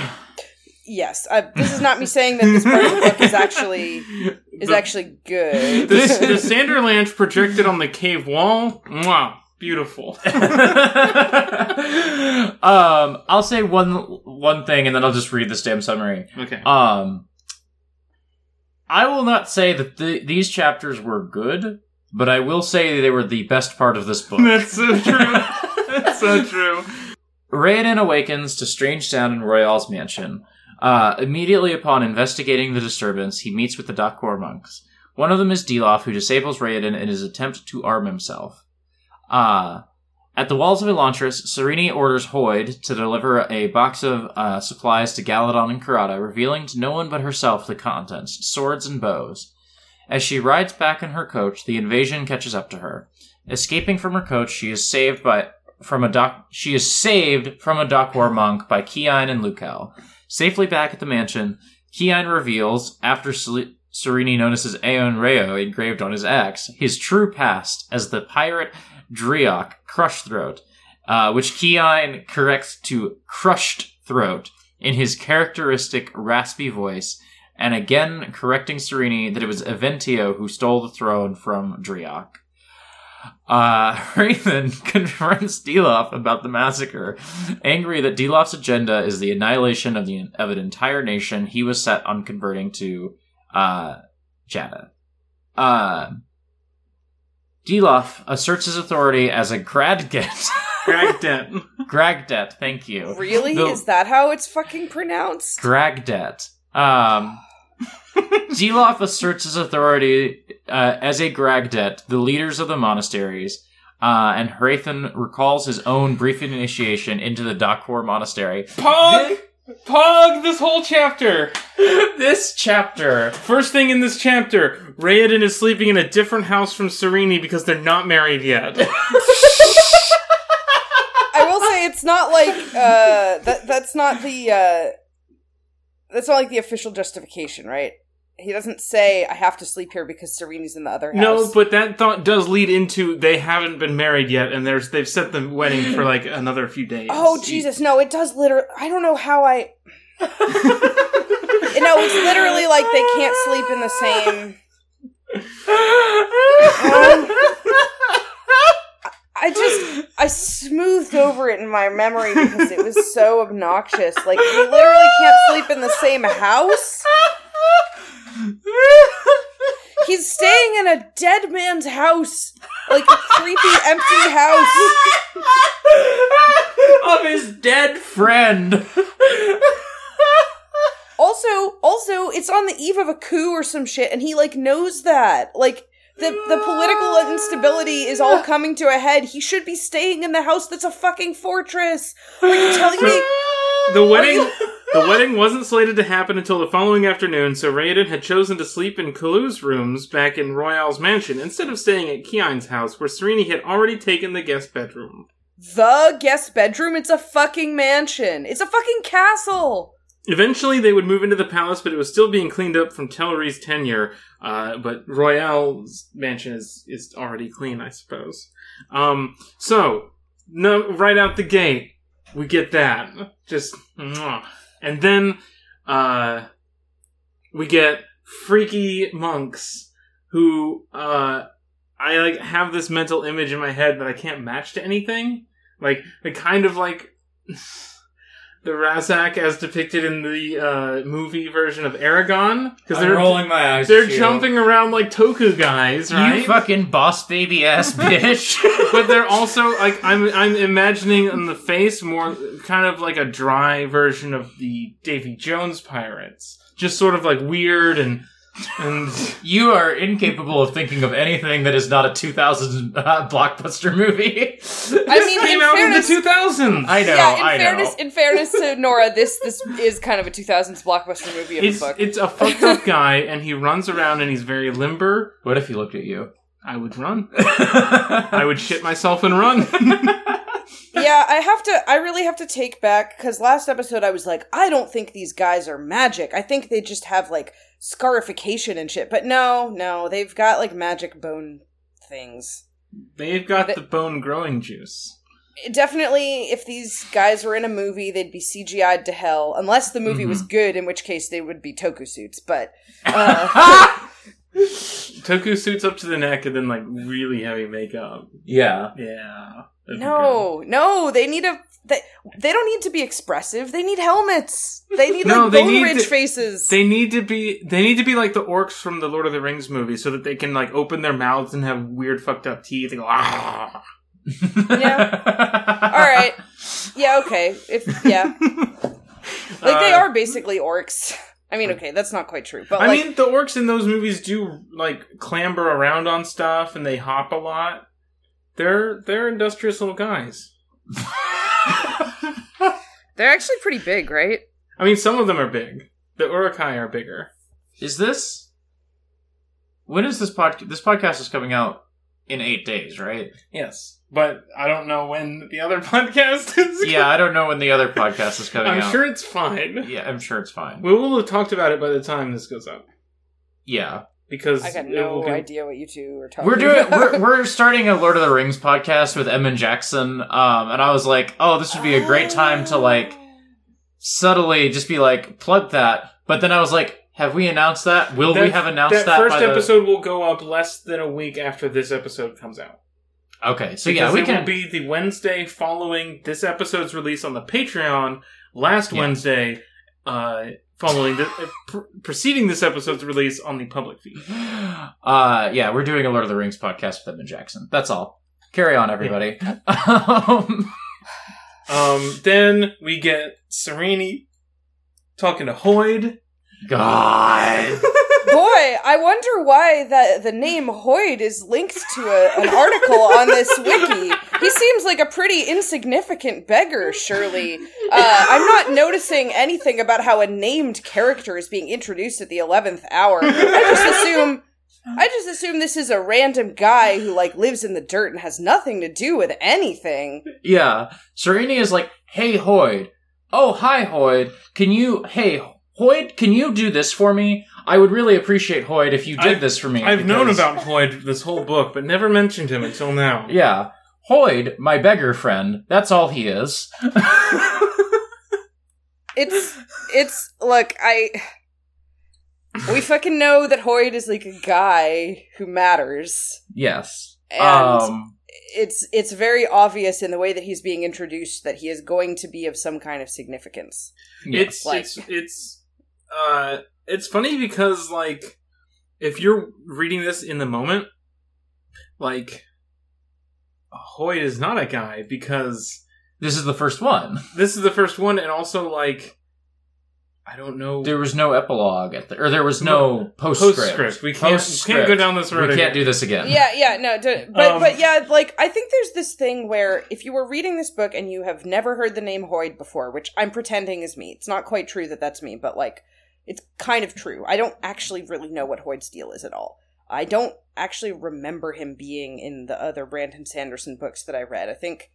[SPEAKER 2] yes, uh, this is not me saying that this part of the book is actually is
[SPEAKER 1] The-
[SPEAKER 2] actually good.
[SPEAKER 1] The, the Sanderlanche projected on the cave wall. Wow. beautiful.
[SPEAKER 3] um, I'll say one one thing, and then I'll just read this damn summary.
[SPEAKER 1] Okay.
[SPEAKER 3] Um, I will not say that the, these chapters were good, but I will say they were the best part of this book.
[SPEAKER 1] That's so true. That's so true.
[SPEAKER 3] Raoden awakens to strange sound in Roial's mansion. Uh, immediately upon investigating the disturbance, he meets with the Dakhor monks. One of them is Dilaf, who disables Raoden in his attempt to arm himself. Uh, at the walls of Elantris, Sereni orders Hoid to deliver a box of uh, supplies to Galladon and Karata, revealing to no one but herself the contents, swords and bows. As she rides back in her coach, the invasion catches up to her. Escaping from her coach, she is saved by from a doc. She is saved from a Dakhor monk by Kiin and Lukel. Safely back at the mansion, Kiin reveals, after Sel- Sereni notices Aon Rao engraved on his axe, his true past as the pirate Dreok Crushthroat, uh, which Kiin corrects to Crushed Throat in his characteristic raspy voice, and again correcting Sereni that it was Eventeo who stole the throne from Dreok. Uh, Raven confronts Dilaf about the massacre, angry that Dilaf's agenda is the annihilation of the of an entire nation he was set on converting to uh, Jada. Uh, Dilaf asserts his authority as a Gradget.
[SPEAKER 1] Gragdet.
[SPEAKER 3] Gragdet, thank you.
[SPEAKER 2] really?
[SPEAKER 3] The-
[SPEAKER 2] Is that how it's fucking pronounced?
[SPEAKER 3] Gragdet. Um, Dilaf asserts his authority uh, as a Gragdet, the leaders of the monasteries, uh, and Hrathen recalls his own brief initiation into the Dakhor monastery.
[SPEAKER 1] Pog! Pog this whole chapter!
[SPEAKER 3] this chapter.
[SPEAKER 1] First thing in this chapter, Raoden is sleeping in a different house from Sereni because they're not married yet.
[SPEAKER 2] I will say it's not like uh that that's not the uh that's not like the official justification, right? He doesn't say I have to sleep here because Sarene's in the other house.
[SPEAKER 1] no, but that thought does lead into they haven't been married yet, and there's they've set the wedding for like another few days.
[SPEAKER 2] Oh Jesus, no, it does literally I don't know how I No, it's literally like they can't sleep in the same. Um, I just I smoothed over it in my memory because it was so obnoxious. Like they literally can't sleep in the same house. He's staying in a dead man's house, like a creepy empty house.
[SPEAKER 3] of his dead friend.
[SPEAKER 2] Also, also, it's on the eve of a coup or some shit, and he like knows that. Like the the political instability is all coming to a head. He should be staying in the house that's a fucking fortress. Are you telling me?
[SPEAKER 1] The wedding the wedding wasn't slated to happen until the following afternoon, so Raoden had chosen to sleep in Kalu's rooms back in Roial's mansion instead of staying at Kiin's house, where Sereni had already taken the guest bedroom.
[SPEAKER 2] The guest bedroom? It's a fucking mansion. It's a fucking castle.
[SPEAKER 1] Eventually, they would move into the palace, but it was still being cleaned up from Telrii's tenure. Uh, but Roial's mansion is is already clean, I suppose. Um, so no, right out the gate, we get that. Just, and then uh, we get freaky monks who uh, I like have this mental image in my head that I can't match to anything. Like, they kind of like. The Ra'zac as depicted in the uh, movie version of Eragon because they're
[SPEAKER 3] rolling my eyes.
[SPEAKER 1] they're
[SPEAKER 3] at you.
[SPEAKER 1] jumping around like Toku guys, right?
[SPEAKER 3] You fucking boss baby ass bitch.
[SPEAKER 1] but they're also like I'm I'm imagining on the face more kind of like a dry version of the Davy Jones pirates, just sort of like weird and and
[SPEAKER 3] you are incapable of thinking of anything that is not a 2000 uh, blockbuster movie.
[SPEAKER 2] I mean,
[SPEAKER 1] came
[SPEAKER 2] in
[SPEAKER 1] out
[SPEAKER 2] fairness,
[SPEAKER 1] in the 2000s.
[SPEAKER 3] I know.
[SPEAKER 2] yeah, in
[SPEAKER 3] I
[SPEAKER 2] fairness,
[SPEAKER 3] know.
[SPEAKER 2] in fairness to Nora, this this is kind of a 2000s blockbuster movie of
[SPEAKER 1] It's
[SPEAKER 2] the book.
[SPEAKER 1] it's a fucked up guy and he runs around and he's very limber.
[SPEAKER 3] What if he looked at you?
[SPEAKER 1] I would run. I would shit myself and run.
[SPEAKER 2] yeah, I have to. I really have to take back because last episode I was like, I don't think these guys are magic. I think they just have like scarification and shit. But no, no, they've got like magic bone things.
[SPEAKER 1] They've got
[SPEAKER 2] The-
[SPEAKER 1] the bone growing juice.
[SPEAKER 2] Definitely, if these guys were in a movie, they'd be CGI'd to hell. Unless the movie was good, in which case they would be toku suits. But uh,
[SPEAKER 1] Toku suits up to the neck and then like really heavy makeup.
[SPEAKER 3] yeah.
[SPEAKER 1] Yeah.
[SPEAKER 2] no, no, they need a. They, they don't need to be expressive. They need helmets. They need
[SPEAKER 1] No,
[SPEAKER 2] like
[SPEAKER 1] they
[SPEAKER 2] bone
[SPEAKER 1] need
[SPEAKER 2] ridge
[SPEAKER 1] to-
[SPEAKER 2] faces.
[SPEAKER 1] They need to be they need to be like the orcs from the Lord of the Rings movie so that they can like open their mouths and have weird fucked up teeth and go ah.
[SPEAKER 2] Yeah. All right. Yeah. Okay. If yeah, like they
[SPEAKER 1] Uh,
[SPEAKER 2] are basically orcs. I mean, okay, that's not quite true, but
[SPEAKER 1] I
[SPEAKER 2] like,
[SPEAKER 1] mean the orcs in those movies do like clamber around on stuff and they hop a lot. They're they're industrious little guys.
[SPEAKER 2] they're actually pretty big, right?
[SPEAKER 1] I mean some of them are big. The Uruk-hai are bigger.
[SPEAKER 3] Is this? When is this podcast? This podcast is coming out in eight days, right?
[SPEAKER 1] Yes. But I don't know when the other podcast is.
[SPEAKER 3] Yeah, I don't know when the other podcast is coming out.
[SPEAKER 1] I'm
[SPEAKER 3] out.
[SPEAKER 1] sure it's fine.
[SPEAKER 3] Yeah, I'm sure it's fine.
[SPEAKER 1] We will have talked about it by the time this goes up.
[SPEAKER 3] Yeah,
[SPEAKER 1] Because
[SPEAKER 2] I got no
[SPEAKER 1] con-
[SPEAKER 2] idea what you two are talking.
[SPEAKER 3] we're doing.
[SPEAKER 2] about.
[SPEAKER 3] We're, we're starting a Lord of the Rings podcast with Emin Jackson, um, and I was like, oh, this would be a great time to like subtly just be like plug that. But then I was like, have we announced that? Will we have announced that?
[SPEAKER 1] that first
[SPEAKER 3] by the-
[SPEAKER 1] episode will go up less than a week after this episode comes out.
[SPEAKER 3] Okay, so
[SPEAKER 1] Because
[SPEAKER 3] yeah, we
[SPEAKER 1] it
[SPEAKER 3] can.
[SPEAKER 1] will be the Wednesday following this episode's release on the Patreon. Last
[SPEAKER 3] Yeah.
[SPEAKER 1] Wednesday, uh, following the uh, pr- preceding this episode's release on the public feed.
[SPEAKER 3] Uh, yeah, we're doing a Lord of the Rings podcast with Emin Jackson. That's all. Carry on, everybody. um,
[SPEAKER 1] Um, then we get Sereni talking to Hoid.
[SPEAKER 3] God.
[SPEAKER 2] Boy, I wonder why the the name Hoid is linked to a, an article on this wiki. He seems like a pretty insignificant beggar, surely. Uh, I'm not noticing anything about how a named character is being introduced at the eleventh hour. I just assume. I just assume this is a random guy who like lives in the dirt and has nothing to do with anything.
[SPEAKER 3] Yeah. Sereni is like, hey, Hoid. Oh, hi, Hoid. Can you, hey, Hoid, can you do this for me? I would really appreciate Hoid if you did
[SPEAKER 1] I've-
[SPEAKER 3] this for me.
[SPEAKER 1] I've known about Hoid this whole book, but never mentioned him until now.
[SPEAKER 3] Yeah. Hoid, my beggar friend. That's all he is.
[SPEAKER 2] it's it's look, I we fucking know that Hoid is like a guy who matters.
[SPEAKER 3] Yes.
[SPEAKER 2] And
[SPEAKER 3] um
[SPEAKER 2] it's it's very obvious in the way that he's being introduced that he is going to be of some kind of significance.
[SPEAKER 1] It's
[SPEAKER 2] Like-
[SPEAKER 1] it's it's uh it's funny because like if you're reading this in the moment, like Hoid is not a guy because
[SPEAKER 3] this is the first one.
[SPEAKER 1] this is the first one, and also like I don't know
[SPEAKER 3] There was no epilogue at the, or there was no postscript.
[SPEAKER 1] postscript. We can't
[SPEAKER 3] Postscript.
[SPEAKER 1] can't go down this road.
[SPEAKER 3] We can't
[SPEAKER 1] again.
[SPEAKER 3] do this again.
[SPEAKER 2] Yeah, yeah, no, d- but
[SPEAKER 1] Um,
[SPEAKER 2] but yeah, like I think there's this thing where if you were reading this book and you have never heard the name Hoid before, which I'm pretending is me, it's not quite true that that's me, but like it's kind of true. I don't actually really know what Hoid's deal is at all. I don't actually remember him being in the other Brandon Sanderson books that I read. I think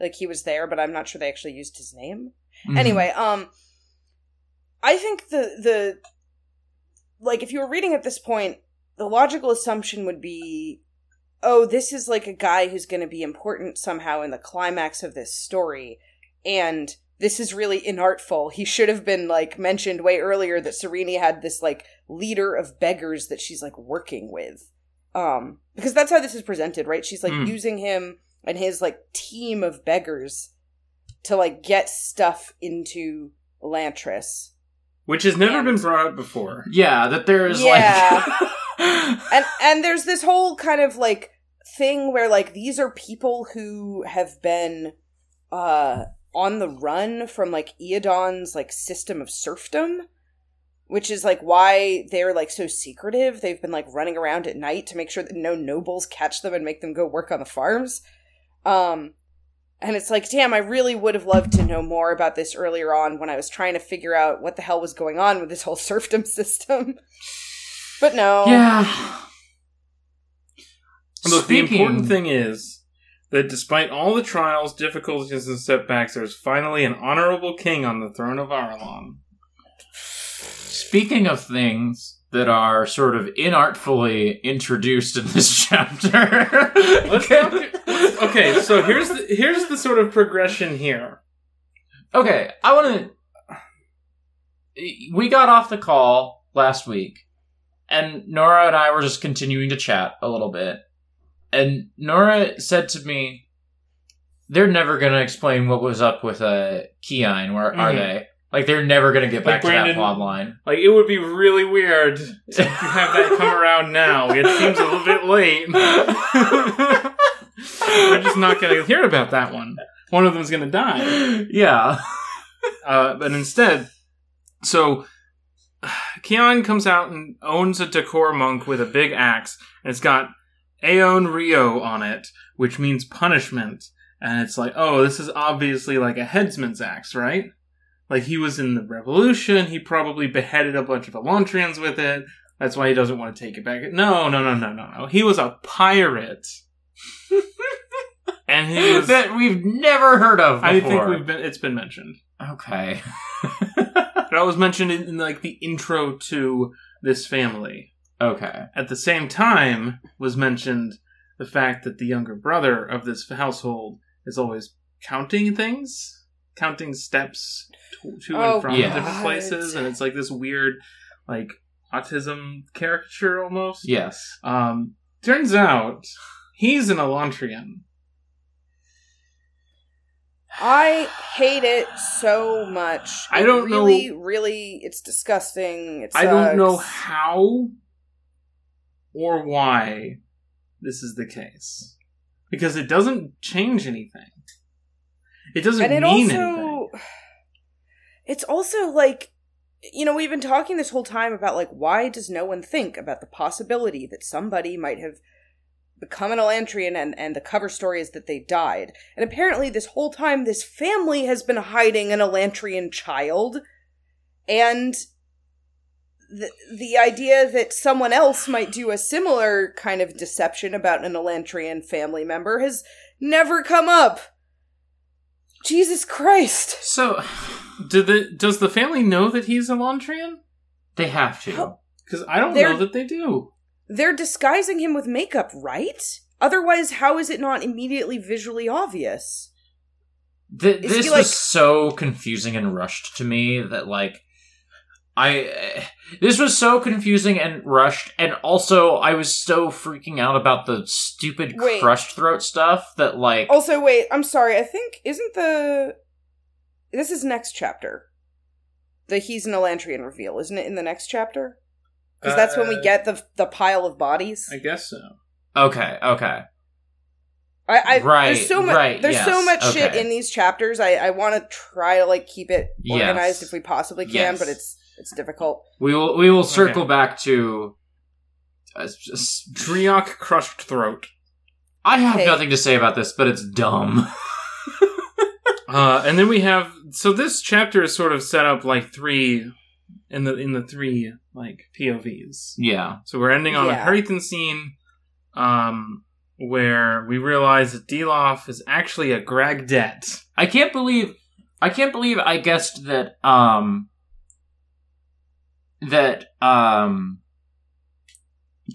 [SPEAKER 2] like he was there, but I'm not sure they actually used his name.
[SPEAKER 3] Mhm.
[SPEAKER 2] Anyway, um I think the the like if you were reading at this point, the logical assumption would be oh, this is like a guy who's going to be important somehow in the climax of this story and this is really inartful. He should have been like mentioned way earlier that Sereni had this like leader of beggars that she's like working with. Um because that's how this is presented, right? She's like
[SPEAKER 1] Hmm.
[SPEAKER 2] using him and his like team of beggars to like get stuff into Elantris.
[SPEAKER 1] which has never
[SPEAKER 2] And-
[SPEAKER 1] been brought up before.
[SPEAKER 3] Yeah, that there is
[SPEAKER 2] Yeah.
[SPEAKER 3] like
[SPEAKER 2] And and there's this whole kind of like thing where like these are people who have been uh on the run from like Iadon's like system of serfdom, which is like why they're like so secretive. They've been like running around at night to make sure that no nobles catch them and make them go work on the farms. Um and it's like, damn, I really would have loved to know more about this earlier on when I was trying to figure out what the hell was going on with this whole serfdom system. But no.
[SPEAKER 3] yeah.
[SPEAKER 1] Look, the important thing is that despite all the trials, difficulties, and setbacks, there's finally an honorable king on the throne of Arelon.
[SPEAKER 3] Speaking of things that are sort of inartfully introduced in this chapter,
[SPEAKER 1] talk- okay, so here's the, here's the sort of progression here.
[SPEAKER 3] okay, I want to. We got off the call last week, and Nora and I were just continuing to chat a little bit. And Nora said to me, "They're never going to explain what was up with uh, Keine. Where are
[SPEAKER 1] Mhm.
[SPEAKER 3] they? Like they're never going to get
[SPEAKER 1] Like
[SPEAKER 3] back to
[SPEAKER 1] Brandon-
[SPEAKER 3] that plot line."
[SPEAKER 1] Like it would be really weird to have that come around now. It seems a little bit late. We're just not going to hear about that one. One of them's going to die.
[SPEAKER 3] yeah.
[SPEAKER 1] Uh, but instead, so Kiin comes out and owns a Dakhor monk with a big axe, and it's got Aon Rao on it, which means punishment. And it's like, oh, this is obviously like a headsman's axe, right? Like he was in the revolution, he probably beheaded a bunch of Elantrians with it. That's why he doesn't want to take it back. No, no, no, no, no, no. He was a pirate. and he was
[SPEAKER 3] that we've never heard of before.
[SPEAKER 1] I think we've been it's been mentioned.
[SPEAKER 3] Okay.
[SPEAKER 1] That was mentioned in, in like the intro to this family.
[SPEAKER 3] Okay.
[SPEAKER 1] At the same time, was mentioned the fact that the younger brother of this household is always counting things, counting steps to, to
[SPEAKER 2] Oh,
[SPEAKER 1] and from
[SPEAKER 3] Yeah.
[SPEAKER 1] different places, and it's like this weird, like autism caricature almost.
[SPEAKER 3] Yes.
[SPEAKER 1] Um, turns out he's an Elantrian.
[SPEAKER 2] I hate it so much.
[SPEAKER 1] I don't know-
[SPEAKER 2] really, Really, it's disgusting. It
[SPEAKER 1] I don't know how or why this is the case. Because it doesn't change anything. It doesn't
[SPEAKER 2] and it
[SPEAKER 1] mean
[SPEAKER 2] also
[SPEAKER 1] anything.
[SPEAKER 2] it's also like you know we've been talking this whole time about like why does no one think about the possibility that somebody might have become an elantrian and and the cover story is that they died and apparently this whole time this family has been hiding an elantrian child and the the idea that someone else might do a similar kind of deception about an elantrian family member has never come up jesus christ
[SPEAKER 3] So
[SPEAKER 1] Do the, does the family know that he's Elantrian?
[SPEAKER 3] They have to.
[SPEAKER 1] Because I don't
[SPEAKER 2] They're-
[SPEAKER 1] know that they do.
[SPEAKER 2] They're disguising him with makeup, right? Otherwise, how is it not immediately visually obvious?
[SPEAKER 3] Th- this
[SPEAKER 2] he,
[SPEAKER 3] was so confusing and rushed to me that like I this was so confusing and rushed and also I was so freaking out about the stupid
[SPEAKER 2] Wait.
[SPEAKER 3] crushed throat stuff that like
[SPEAKER 2] Also, wait, I'm sorry. I think isn't the this is next chapter. The he's an Elantrian reveal, isn't it? In the next chapter, because that's when we
[SPEAKER 1] Uh,
[SPEAKER 2] get the the pile of bodies.
[SPEAKER 1] I guess so.
[SPEAKER 3] okay, okay.
[SPEAKER 2] I, I
[SPEAKER 3] Right,
[SPEAKER 2] there's so much
[SPEAKER 3] right,
[SPEAKER 2] there's so
[SPEAKER 3] yes,
[SPEAKER 2] much shit in these chapters. I I want to try to like keep it
[SPEAKER 3] Yes.
[SPEAKER 2] organized if we possibly can,
[SPEAKER 3] Yes.
[SPEAKER 2] but it's it's difficult.
[SPEAKER 3] We will we will circle
[SPEAKER 1] Okay.
[SPEAKER 3] back to uh, s-
[SPEAKER 1] Dreok crushed throat.
[SPEAKER 3] I have
[SPEAKER 2] Hey.
[SPEAKER 3] nothing to say about this, but it's dumb.
[SPEAKER 1] Uh, and then we have so this chapter is sort of set up like three in the in the three like POVs.
[SPEAKER 3] yeah.
[SPEAKER 1] So we're ending on
[SPEAKER 2] Yeah.
[SPEAKER 1] a Hurricane scene, um, where we realize that Dilaf is actually a Gragdet.
[SPEAKER 3] I can't believe I can't believe I guessed that um that um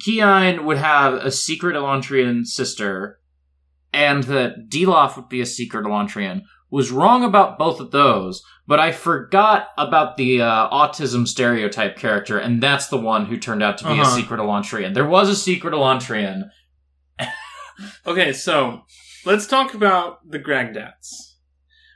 [SPEAKER 3] Keine would have a secret Elantrian sister and that Dilaf would be a secret Elantrian. Was wrong about both of those, but I forgot about the uh, autism stereotype character, and that's the one who turned out to be a
[SPEAKER 1] Uh-huh.
[SPEAKER 3] secret Elantrian. There was a secret Elantrian.
[SPEAKER 1] Okay, so let's talk about the Gragdets.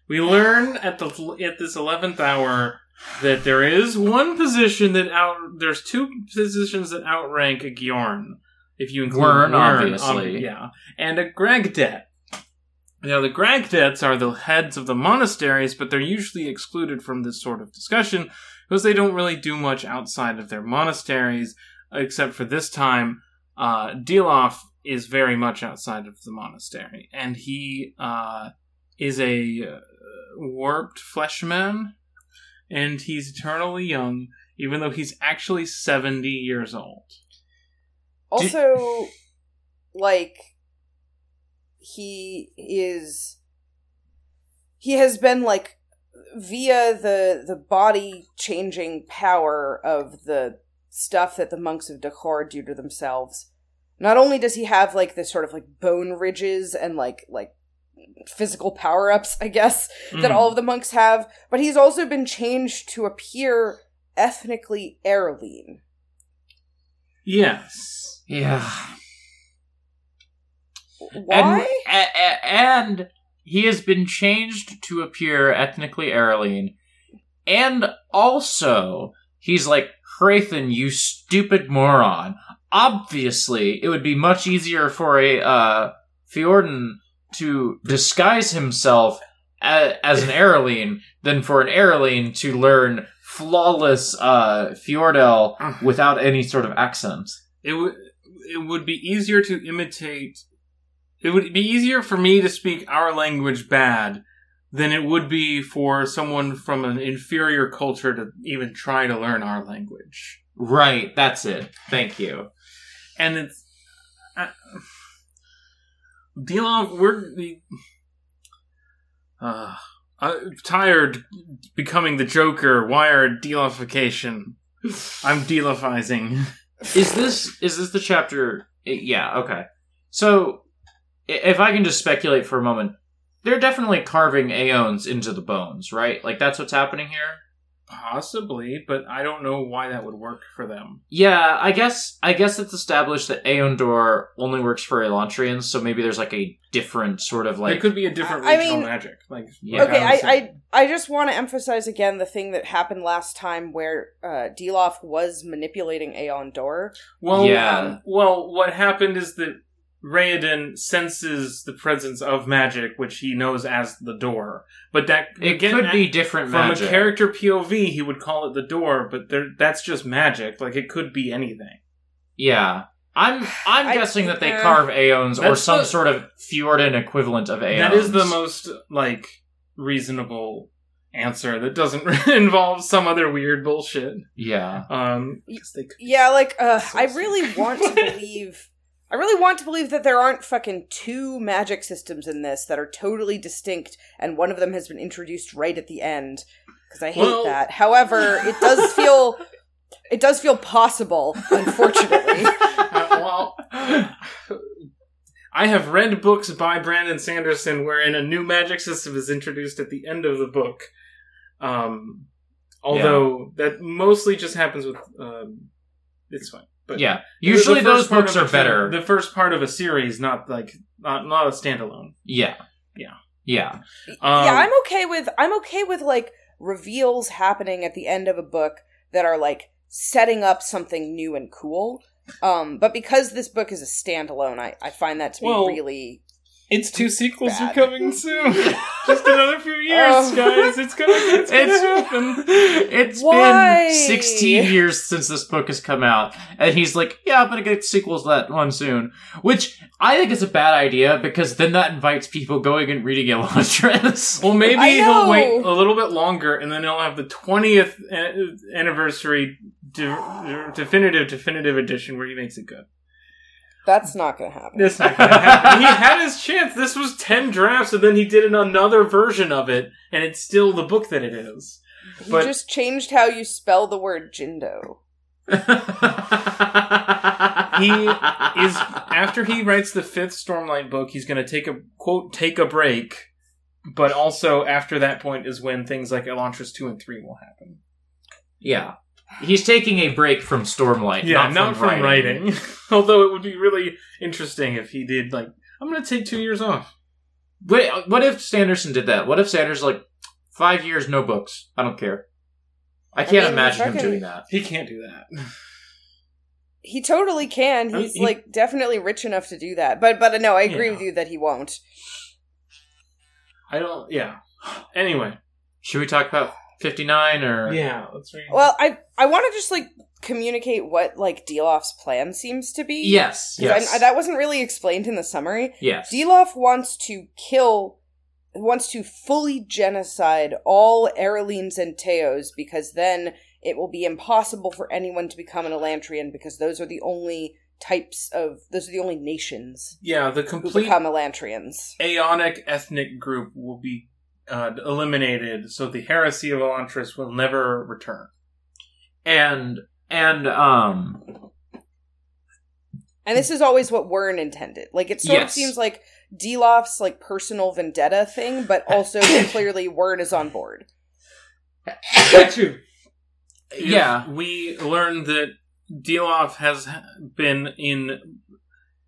[SPEAKER 1] We learn at the at this eleventh hour that there is one position that out. There's two positions that outrank a Gyorn, if you include
[SPEAKER 3] Wyrn,
[SPEAKER 1] Wyrn,
[SPEAKER 3] obviously.
[SPEAKER 1] um, yeah, and a Gragdet. Now, the Gragdets are the heads of the monasteries, but they're usually excluded from this sort of discussion because they don't really do much outside of their monasteries, except for this time. Uh, Dilaf is very much outside of the monastery, and he uh, is a uh, warped fleshman, and he's eternally young, even though he's actually 70 years old.
[SPEAKER 2] Also, like he is he has been like via the the body changing power of the stuff that the monks of Dakhor do to themselves. Not only does he have like this sort of like bone ridges and like like physical power ups, I guess, that
[SPEAKER 1] Mhm.
[SPEAKER 2] all of the monks have, but he's also been changed to appear ethnically Airline.
[SPEAKER 1] Yes.
[SPEAKER 3] Yeah.
[SPEAKER 2] Why?
[SPEAKER 3] And, a- a- and he has been changed to appear ethnically Arelene. And also, he's like, Hrathen, you stupid moron. Obviously, it would be much easier for a uh, Fjorden to disguise himself as an Arelene than for an Arelene to learn flawless uh, Fjordell without any sort of accent.
[SPEAKER 1] It would it would be easier to imitate it would be easier for me to speak our language bad than it would be for someone from an inferior culture to even try to learn our language.
[SPEAKER 3] Right, that's it. Thank you.
[SPEAKER 1] And it's uh, Delon, we're uh, tired becoming the Joker. Wired delification. I'm delifizing.
[SPEAKER 3] Is this is this the chapter? Yeah. Okay. So, if I can just speculate for a moment, they're definitely carving aeons into the bones, right? Like that's what's happening here.
[SPEAKER 1] Possibly, but I don't know why that would work for them.
[SPEAKER 3] Yeah, I guess I guess it's established that AonDor only works for Elantrians, so maybe there's like a different sort of like
[SPEAKER 1] it could be a different
[SPEAKER 2] I
[SPEAKER 1] regional
[SPEAKER 2] mean-
[SPEAKER 1] magic. Like
[SPEAKER 3] Yeah.
[SPEAKER 2] okay,
[SPEAKER 1] was
[SPEAKER 2] I. I I just want to emphasize again the thing that happened last time where uh, Dilaf was manipulating AonDor.
[SPEAKER 1] well,
[SPEAKER 3] Yeah.
[SPEAKER 1] um, well, what happened is that Raoden senses the presence of magic, which he knows as the door. But that
[SPEAKER 3] it
[SPEAKER 1] again,
[SPEAKER 3] could be different
[SPEAKER 1] from
[SPEAKER 3] magic.
[SPEAKER 1] a character POV, he would call it the door, but there, that's just magic. Like it could be anything.
[SPEAKER 3] Yeah. I'm I'm
[SPEAKER 2] I-
[SPEAKER 3] guessing that they
[SPEAKER 2] uh,
[SPEAKER 3] carve aeons or some
[SPEAKER 1] the-
[SPEAKER 3] sort of Fjorden equivalent of aeons.
[SPEAKER 1] That is the most like reasonable answer that doesn't involve some other weird bullshit.
[SPEAKER 3] Yeah.
[SPEAKER 1] Um, 'cause they could-
[SPEAKER 2] Yeah, like uh,
[SPEAKER 1] So
[SPEAKER 2] I really want to believe. I really want to believe that there aren't fucking two magic systems in this that are totally distinct, and one of them has been introduced right at the end. Because I hate
[SPEAKER 1] Well-
[SPEAKER 2] that. However, it does feel, it does feel possible. Unfortunately,
[SPEAKER 1] Uh, well, I have read books by Brandon Sanderson wherein a new magic system is introduced at the end of the book. Um, although that mostly just happens with. Um, it's fine. But
[SPEAKER 3] yeah, usually those books are
[SPEAKER 1] a film-
[SPEAKER 3] better.
[SPEAKER 1] The first part of a series, not like not not a standalone.
[SPEAKER 3] yeah,
[SPEAKER 1] Yeah.
[SPEAKER 3] yeah,
[SPEAKER 1] Um,
[SPEAKER 2] yeah, I'm okay with I'm okay with like reveals happening at the end of a book that are like setting up something new and cool. Um, but because this book is a standalone, I, I find that to be
[SPEAKER 1] Well,
[SPEAKER 2] really
[SPEAKER 1] Its two sequels
[SPEAKER 2] Bad.
[SPEAKER 1] are coming soon. Just another few years,
[SPEAKER 2] Oh.
[SPEAKER 1] guys. It's gonna it's gonna
[SPEAKER 3] It's-
[SPEAKER 1] happen.
[SPEAKER 3] It's
[SPEAKER 2] Why?
[SPEAKER 3] been 16 years since this book has come out, and he's like, "Yeah, I'm gonna get sequels to that one soon," which I think is a bad idea because then that invites people going and reading Elantris.
[SPEAKER 1] Well, maybe he'll wait a little bit longer, and then he'll have the twentieth anniversary de- definitive definitive edition where he makes it good.
[SPEAKER 2] that's not gonna happen.
[SPEAKER 1] That's not gonna happen. he had his chance. This was ten drafts, and then he did another version of it, and it's still the book that it is.
[SPEAKER 2] You
[SPEAKER 1] but-
[SPEAKER 2] just changed how you spell the word Jindo.
[SPEAKER 1] He is after he writes the fifth Stormlight book, he's going to take a quote take a break, but also after that point is when things like Elantris two and three will happen.
[SPEAKER 3] yeah. He's taking a break from Stormlight,
[SPEAKER 1] Yeah,
[SPEAKER 3] not, from, writing.
[SPEAKER 1] Although it would be really interesting if he did like I'm going to take two years off.
[SPEAKER 3] Wait, uh, what if Sanderson did that? What if Sanders like five years, no books? I don't care. I can't
[SPEAKER 2] mean,
[SPEAKER 3] imagine him
[SPEAKER 2] fucking-
[SPEAKER 3] doing that.
[SPEAKER 1] He can't do that.
[SPEAKER 2] He totally can. He's
[SPEAKER 1] he-
[SPEAKER 2] like definitely rich enough to do that. But but no, I agree
[SPEAKER 1] Yeah.
[SPEAKER 2] with you that he won't.
[SPEAKER 1] I don't. Yeah. Anyway.
[SPEAKER 3] Should we talk about fifty nine or?
[SPEAKER 1] Yeah. Let's read.
[SPEAKER 2] Well, I I want to just like communicate what like Dilaf's plan seems to be.
[SPEAKER 3] Yes.
[SPEAKER 2] 'Cause
[SPEAKER 3] Yes.
[SPEAKER 2] I, I- that wasn't really explained in the summary.
[SPEAKER 3] yes.
[SPEAKER 2] Dilaf wants to kill, wants to fully genocide all Arelenes and Teos because then it will be impossible for anyone to become an Elantrian because those are the only types of, those are the only nations
[SPEAKER 1] yeah. The complete
[SPEAKER 2] become Elantrians.
[SPEAKER 1] Aonic ethnic group will be uh, eliminated, so the heresy of Elantris will never return.
[SPEAKER 3] and and um
[SPEAKER 2] And this is always what Wyrn intended. Like it sort of seems like Dilaf's like personal vendetta thing, but also clearly Wyrn is on board.
[SPEAKER 3] Yeah.
[SPEAKER 1] we learned that Dilaf has been in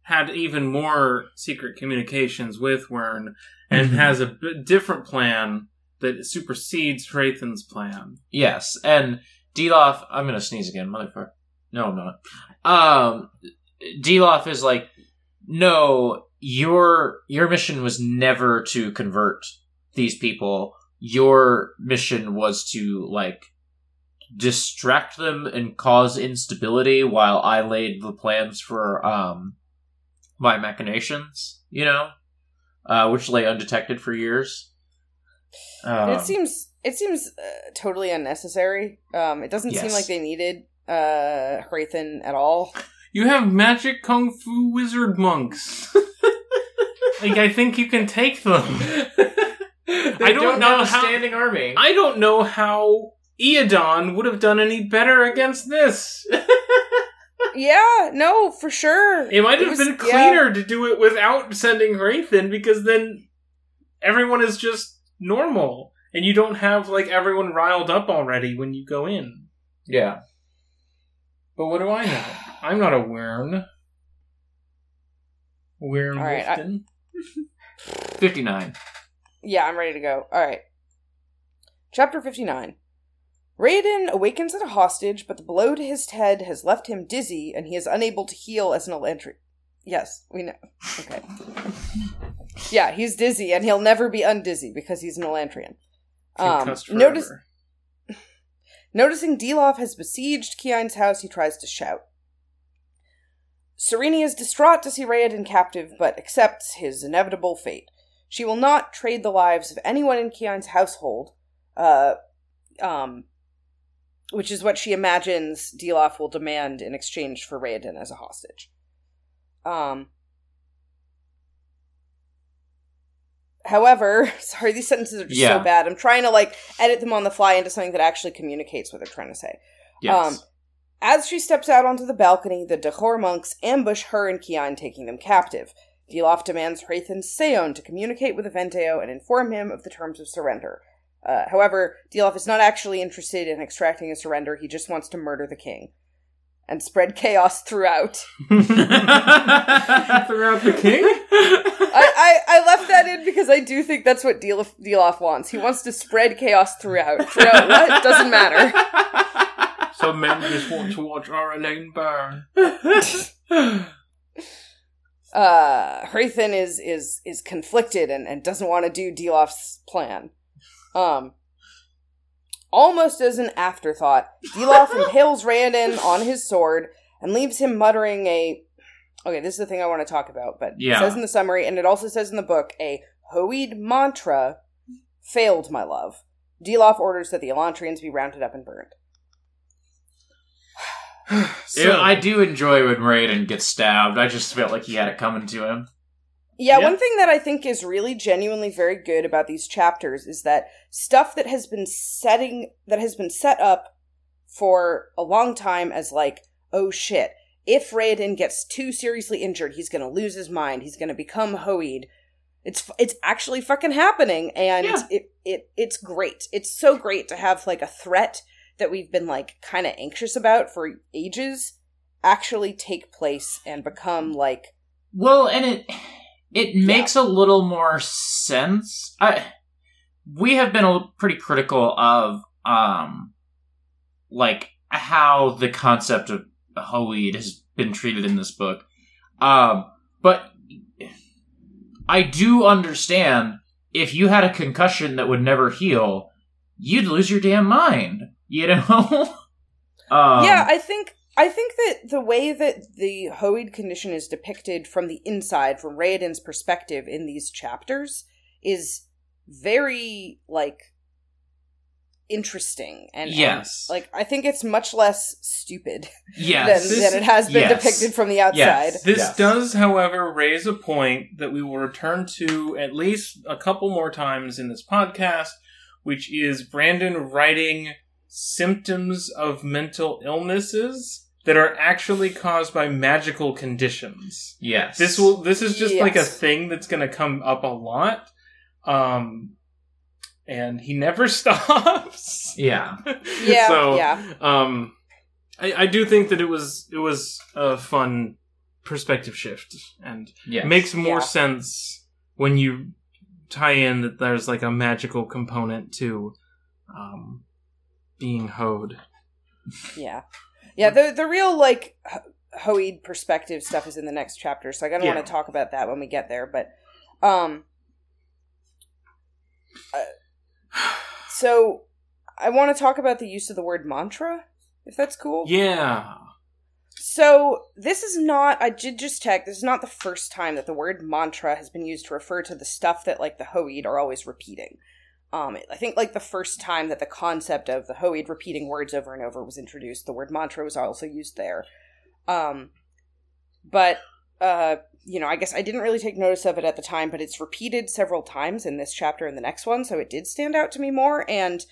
[SPEAKER 1] had even more secret communications with Wyrn and
[SPEAKER 3] Mhm.
[SPEAKER 1] has a b- different plan that supersedes Hrathen's plan.
[SPEAKER 3] yes and Dilaf. I'm gonna sneeze again, motherfucker. No, I'm not. Um, Dilaf is like, no, your your mission was never to convert these people. Your mission was to like distract them and cause instability while I laid the plans for um my machinations, you know, uh, which lay undetected for years. Um,
[SPEAKER 2] it seems it seems uh, totally unnecessary. Um, it doesn't seem like they needed uh Hrathen at all.
[SPEAKER 1] You have magic kung fu wizard monks. Like I think you can take them.
[SPEAKER 3] I
[SPEAKER 1] don't know
[SPEAKER 3] have a
[SPEAKER 1] how-
[SPEAKER 3] standing army.
[SPEAKER 1] I don't know how Iadon would have done any better against this.
[SPEAKER 2] yeah, no, for sure.
[SPEAKER 1] It might
[SPEAKER 2] It
[SPEAKER 1] have
[SPEAKER 2] was-
[SPEAKER 1] been
[SPEAKER 2] yeah.
[SPEAKER 1] cleaner to do it without sending Hrathen because then everyone is just normal. And you don't have like everyone riled up already when you go in.
[SPEAKER 3] yeah.
[SPEAKER 1] But what do I know? I'm not a Wyrn. Wyrn
[SPEAKER 2] All right, I-
[SPEAKER 1] Wulfden.
[SPEAKER 3] 59.
[SPEAKER 2] Yeah, I'm ready to go. All right. Chapter 59. Raoden awakens at a hostage, but the blow to his head has left him dizzy, and he is unable to heal as an Elantri. Yes, we know. Okay. yeah, he's dizzy, and he'll never be undizzy because he's an Elantrian. Um, notice. Noticing Dilaf has besieged Kiin's house, he tries to shout. Sarene is distraught to see Raoden captive, but accepts his inevitable fate. She will not trade the lives of anyone in Kiin's household, uh, um, which is what she imagines Dilaf will demand in exchange for Raoden as a hostage. Um, however, sorry, these sentences are just
[SPEAKER 3] Yeah.
[SPEAKER 2] so bad. I'm trying to like edit them on the fly into something that actually communicates what they're trying to say.
[SPEAKER 3] Yes.
[SPEAKER 2] Um, As she steps out onto the balcony, the Dakhor monks ambush her and Kiin, taking them captive. Dilaf demands Hrathen Seon to communicate with Eventeo and inform him of the terms of surrender. Uh, however, Dilaf is not actually interested in extracting a surrender, he just wants to murder the king. And spread chaos throughout.
[SPEAKER 1] Throughout the king?
[SPEAKER 2] I, I, I left that in because I do think that's what Dilaf, Dilaf wants. He wants to spread chaos throughout. Throughout what? Doesn't matter.
[SPEAKER 4] Some men just want to watch Aurelane burn.
[SPEAKER 2] uh Hrathen is is is conflicted and, and doesn't want to do Dilaf's plan. Um almost as an afterthought, Dilaf impales Randon on his sword and leaves him muttering a Okay, this is the thing I want to talk about, but
[SPEAKER 3] Yeah.
[SPEAKER 2] it says in the summary, and it also says in the book, a Hoed mantra failed, my love. Dilaf orders that the Elantrians be rounded up and burned.
[SPEAKER 1] So,
[SPEAKER 3] I do enjoy when Raoden gets stabbed. I just felt like he had it coming to him.
[SPEAKER 2] Yeah,
[SPEAKER 1] Yeah.
[SPEAKER 2] one thing that I think is really genuinely very good about these chapters is that stuff that has been setting that has been set up for a long time as like, oh shit, if Raoden gets too seriously injured, he's going to lose his mind. He's going to become Hoed. It's it's actually fucking happening and
[SPEAKER 3] Yeah.
[SPEAKER 2] it it it's great. It's so great to have like a threat that we've been like kind of anxious about for ages actually take place and become like
[SPEAKER 3] Well, and it it makes a little more sense. I we have been a, pretty critical of um like how the concept of Hoed has been treated in this book. Um but I do understand if you had a concussion that would never heal, you'd lose your damn mind, you know? um,
[SPEAKER 2] yeah, I think I think that the way that the Hoed condition is depicted from the inside, from Raoden's perspective in these chapters, is very like interesting and and,
[SPEAKER 3] Yes.
[SPEAKER 2] like I think it's much less stupid
[SPEAKER 3] yes.
[SPEAKER 2] than, than it has been
[SPEAKER 3] Yes.
[SPEAKER 2] depicted from the outside.
[SPEAKER 3] Yes.
[SPEAKER 1] This
[SPEAKER 3] Yes.
[SPEAKER 1] does, however, raise a point that we will return to at least a couple more times in this podcast, which is Brandon writing symptoms of mental illnesses that are actually caused by magical conditions.
[SPEAKER 3] Yes.
[SPEAKER 1] This will this is just like a thing that's going to come up a lot. Um and he never stops.
[SPEAKER 3] Yeah.
[SPEAKER 2] Yeah,
[SPEAKER 1] so,
[SPEAKER 2] yeah.
[SPEAKER 1] Um, I, I do think that it was it was a fun perspective shift, and
[SPEAKER 3] Yes.
[SPEAKER 1] makes more
[SPEAKER 2] Yeah.
[SPEAKER 1] sense when you tie in that there's like a magical component to um, being hoed.
[SPEAKER 2] Yeah. Yeah, the the real like hoed perspective stuff is in the next chapter, so I don't
[SPEAKER 1] Yeah.
[SPEAKER 2] want to talk about that when we get there, but um uh, so I want to talk about the use of the word mantra, if that's cool.
[SPEAKER 1] Yeah,
[SPEAKER 2] So this is not. I did just check. This is not the first time that the word mantra has been used to refer to the stuff that like the hoed are always repeating. Um, I think like the first time that the concept of the Hoed repeating words over and over was introduced, the word mantra was also used there. Um, but uh, you know, I guess I didn't really take notice of it at the time, but it's repeated several times in this chapter and the next one, so it did stand out to me more. And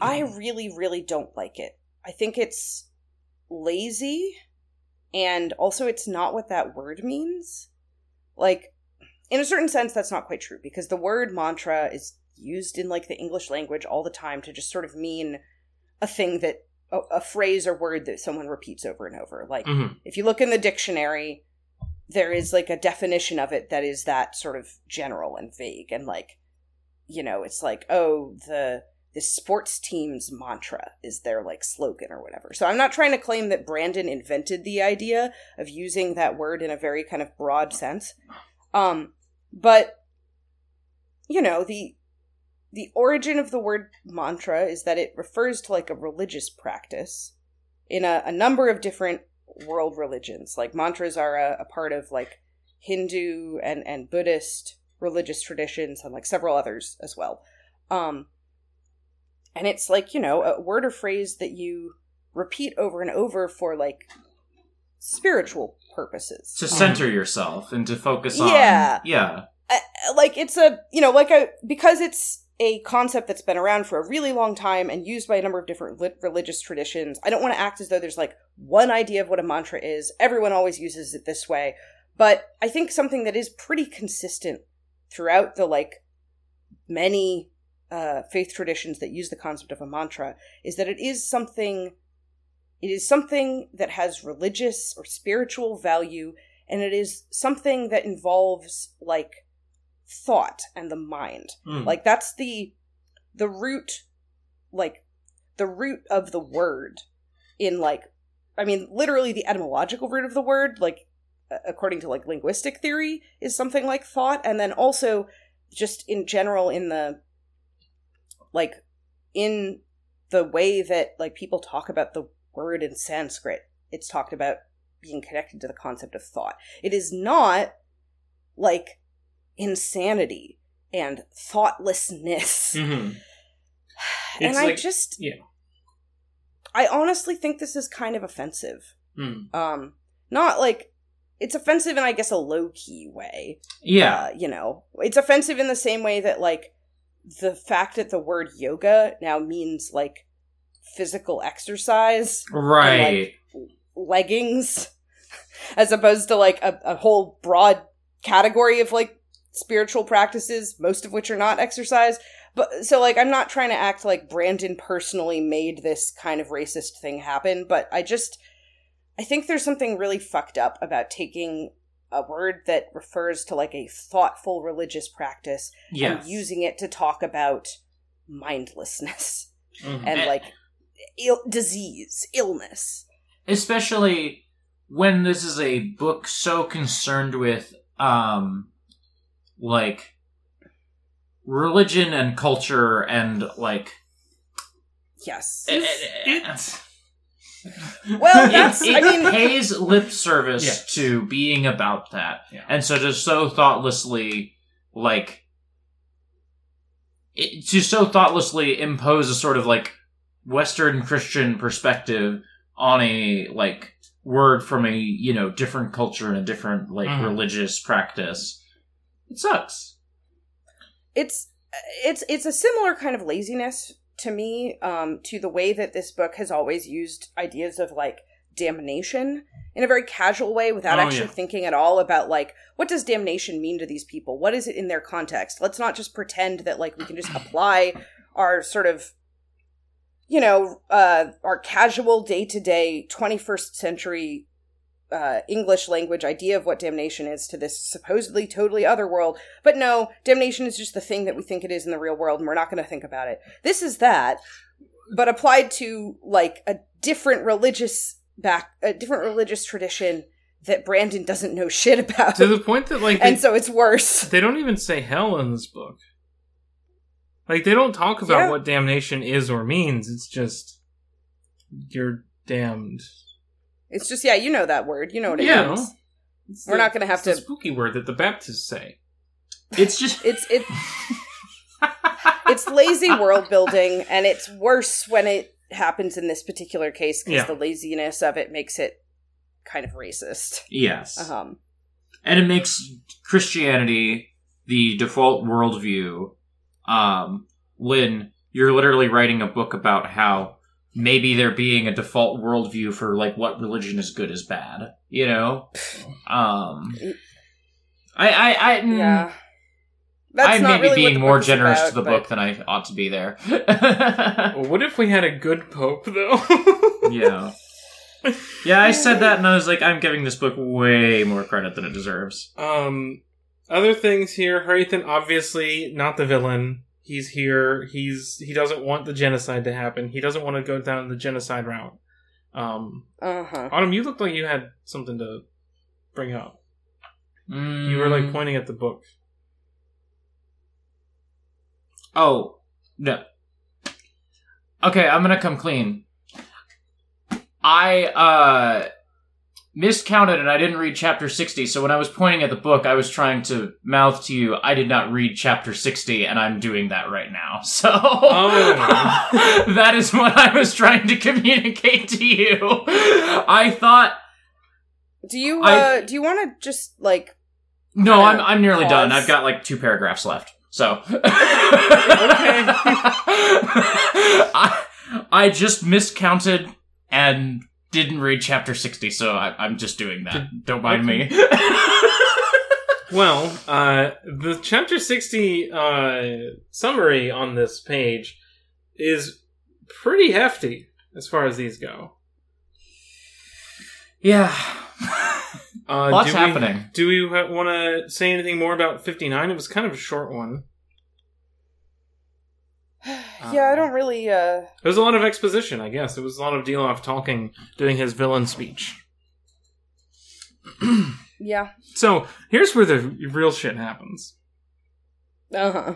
[SPEAKER 2] I really, really don't like it. I think it's lazy and also it's not what that word means like in a certain sense that's not quite true because the word mantra is used in like the english language all the time to just sort of mean a thing that a, a phrase or word that someone repeats over and over. Like
[SPEAKER 1] Mhm.
[SPEAKER 2] if you look in the dictionary there is like a definition of it that is that sort of general and vague and like you know it's like oh the the sports team's mantra is their like slogan or whatever. So i'm not trying to claim that brandon invented the idea of using that word in a very kind of broad sense. Um but you know the the origin of the word mantra is that it refers to like a religious practice in a, a number of different world religions. Like mantras are a, a part of like Hindu and, and Buddhist religious traditions and like several others as well. Um, and it's like, you know, a word or phrase that you repeat over and over for like spiritual purposes.
[SPEAKER 3] to center yourself and to focus on
[SPEAKER 2] Yeah.
[SPEAKER 3] yeah
[SPEAKER 2] uh, like it's a you know like a because it's a concept that's been around for a really long time and used by a number of different lit- religious traditions. I don't want to act as though there's like one idea of what a mantra is. Everyone always uses it this way. But I think something that is pretty consistent throughout the like many uh, faith traditions that use the concept of a mantra is that it is something it is something that has religious or spiritual value and it is something that involves like thought and the mind.
[SPEAKER 1] Mm.
[SPEAKER 2] like that's the the root like the root of the word in like i mean literally the etymological root of the word like according to like linguistic theory is something like thought. And then also just in general in the like in the way that like people talk about the word in sanskrit it's talked about being connected to the concept of thought. It is not like insanity and thoughtlessness
[SPEAKER 1] Mhm.
[SPEAKER 2] and
[SPEAKER 1] It's
[SPEAKER 2] i just
[SPEAKER 1] yeah.
[SPEAKER 2] i honestly think this is kind of offensive
[SPEAKER 1] Mm.
[SPEAKER 2] um not like it's offensive in i guess a low-key way
[SPEAKER 3] Yeah.
[SPEAKER 2] uh, you know it's offensive in the same way that like the fact that the word yoga now means like physical exercise
[SPEAKER 3] right.
[SPEAKER 2] leggings as opposed to like a, a whole broad category of like spiritual practices most of which are not exercise but so like i'm not trying to act like brandon personally made this kind of racist thing happen but i just i think there's something really fucked up about taking a word that refers to like a thoughtful religious practice
[SPEAKER 3] yes.
[SPEAKER 2] and using it to talk about mindlessness
[SPEAKER 1] Mhm.
[SPEAKER 2] and
[SPEAKER 3] Eh.
[SPEAKER 2] like Ill- disease illness
[SPEAKER 3] especially when this is a book so concerned with um like religion and culture and like
[SPEAKER 2] yes
[SPEAKER 3] eh,
[SPEAKER 1] It's-
[SPEAKER 2] Well,
[SPEAKER 3] it,
[SPEAKER 2] that's-
[SPEAKER 3] it
[SPEAKER 2] I mean-
[SPEAKER 3] pays lip service
[SPEAKER 1] Yes.
[SPEAKER 3] to being about that
[SPEAKER 1] Yeah.
[SPEAKER 3] and so to so thoughtlessly like it, to so thoughtlessly impose a sort of like western christian perspective on a like word from a you know different culture and a different like
[SPEAKER 1] Mhm.
[SPEAKER 3] religious practice it sucks.
[SPEAKER 2] It's it's it's a similar kind of laziness to me um to the way that this book has always used ideas of like damnation in a very casual way without
[SPEAKER 1] Oh,
[SPEAKER 2] actually
[SPEAKER 1] yeah.
[SPEAKER 2] thinking at all about like what does damnation mean to these people? What is it in their context? Let's not just pretend that like we can just apply our sort of you know uh our casual day-to-day 21st century uh, English language idea of what damnation is to this supposedly totally other world. But no, damnation is just the thing that we think it is in the real world, and we're not going to think about it. This is that, but applied to like a different religious back, a different religious tradition that Brandon doesn't know shit about,
[SPEAKER 1] to the point that like
[SPEAKER 2] and so it's worse.
[SPEAKER 1] they don't even say hell in this book. Like they don't talk about
[SPEAKER 2] Yeah.
[SPEAKER 1] what damnation is or means. It's just you're damned.
[SPEAKER 2] It's just yeah, you know that word, you know what it
[SPEAKER 3] Yeah.
[SPEAKER 2] means.
[SPEAKER 1] It's
[SPEAKER 2] We're
[SPEAKER 1] the-
[SPEAKER 2] not gonna have
[SPEAKER 1] it's the
[SPEAKER 2] to-
[SPEAKER 1] spooky word that the Baptists say.
[SPEAKER 3] it's just
[SPEAKER 2] It's it. it's lazy world building, and it's worse when it happens in this particular case because
[SPEAKER 1] Yeah.
[SPEAKER 2] the laziness of it makes it kind of racist.
[SPEAKER 3] yes
[SPEAKER 2] Um,
[SPEAKER 3] and it makes christianity the default worldview um when you're literally writing a book about how maybe there being a default worldview for like what religion is good is bad you know um i i i mm,
[SPEAKER 2] yeah, that's
[SPEAKER 3] i may
[SPEAKER 2] not
[SPEAKER 3] be
[SPEAKER 2] really
[SPEAKER 3] being more generous
[SPEAKER 2] about,
[SPEAKER 3] to the
[SPEAKER 2] but-
[SPEAKER 3] book than i ought to be there
[SPEAKER 1] Well, what if we had a good pope though?
[SPEAKER 3] yeah yeah i said that and i was like i'm giving this book way more credit than it deserves
[SPEAKER 1] Um, other things here. Hrathen, obviously not the villain. He's here. He's he doesn't want the genocide to happen. He doesn't want to go down the genocide route. Um,
[SPEAKER 2] Uh-huh.
[SPEAKER 1] Autumn, you looked like you had something to bring up. You were like
[SPEAKER 3] Mm.
[SPEAKER 1] pointing at the book.
[SPEAKER 3] Oh, no. Okay, I'm gonna come clean. I, uh, miscounted and I didn't read chapter 60, so when I was pointing at the book, I was trying to mouth to you, I did not read chapter 60, and I'm doing that right now. So,
[SPEAKER 1] Oh.
[SPEAKER 3] that is what I was trying to communicate to you. I thought,
[SPEAKER 2] Do you
[SPEAKER 3] I-
[SPEAKER 2] uh do you want to just like
[SPEAKER 3] no, I'm, I'm nearly done. I've got like two paragraphs left. So. I, I just miscounted and didn't read chapter 60, so I, I'm just doing that. Don't mind me.
[SPEAKER 1] Well, uh, the chapter 60 uh, summary on this page is pretty hefty as far as these go.
[SPEAKER 3] Yeah.
[SPEAKER 1] Uh,
[SPEAKER 3] Lots
[SPEAKER 1] do we-
[SPEAKER 3] happening.
[SPEAKER 1] do we want to say anything more about 59? It was kind of a short one.
[SPEAKER 2] yeah, I don't really. uh
[SPEAKER 1] There was a lot of exposition, I guess. It was a lot of Dilaf talking, doing his villain speech.
[SPEAKER 2] Yeah.
[SPEAKER 1] So, here's where the real shit happens.
[SPEAKER 2] Uh huh.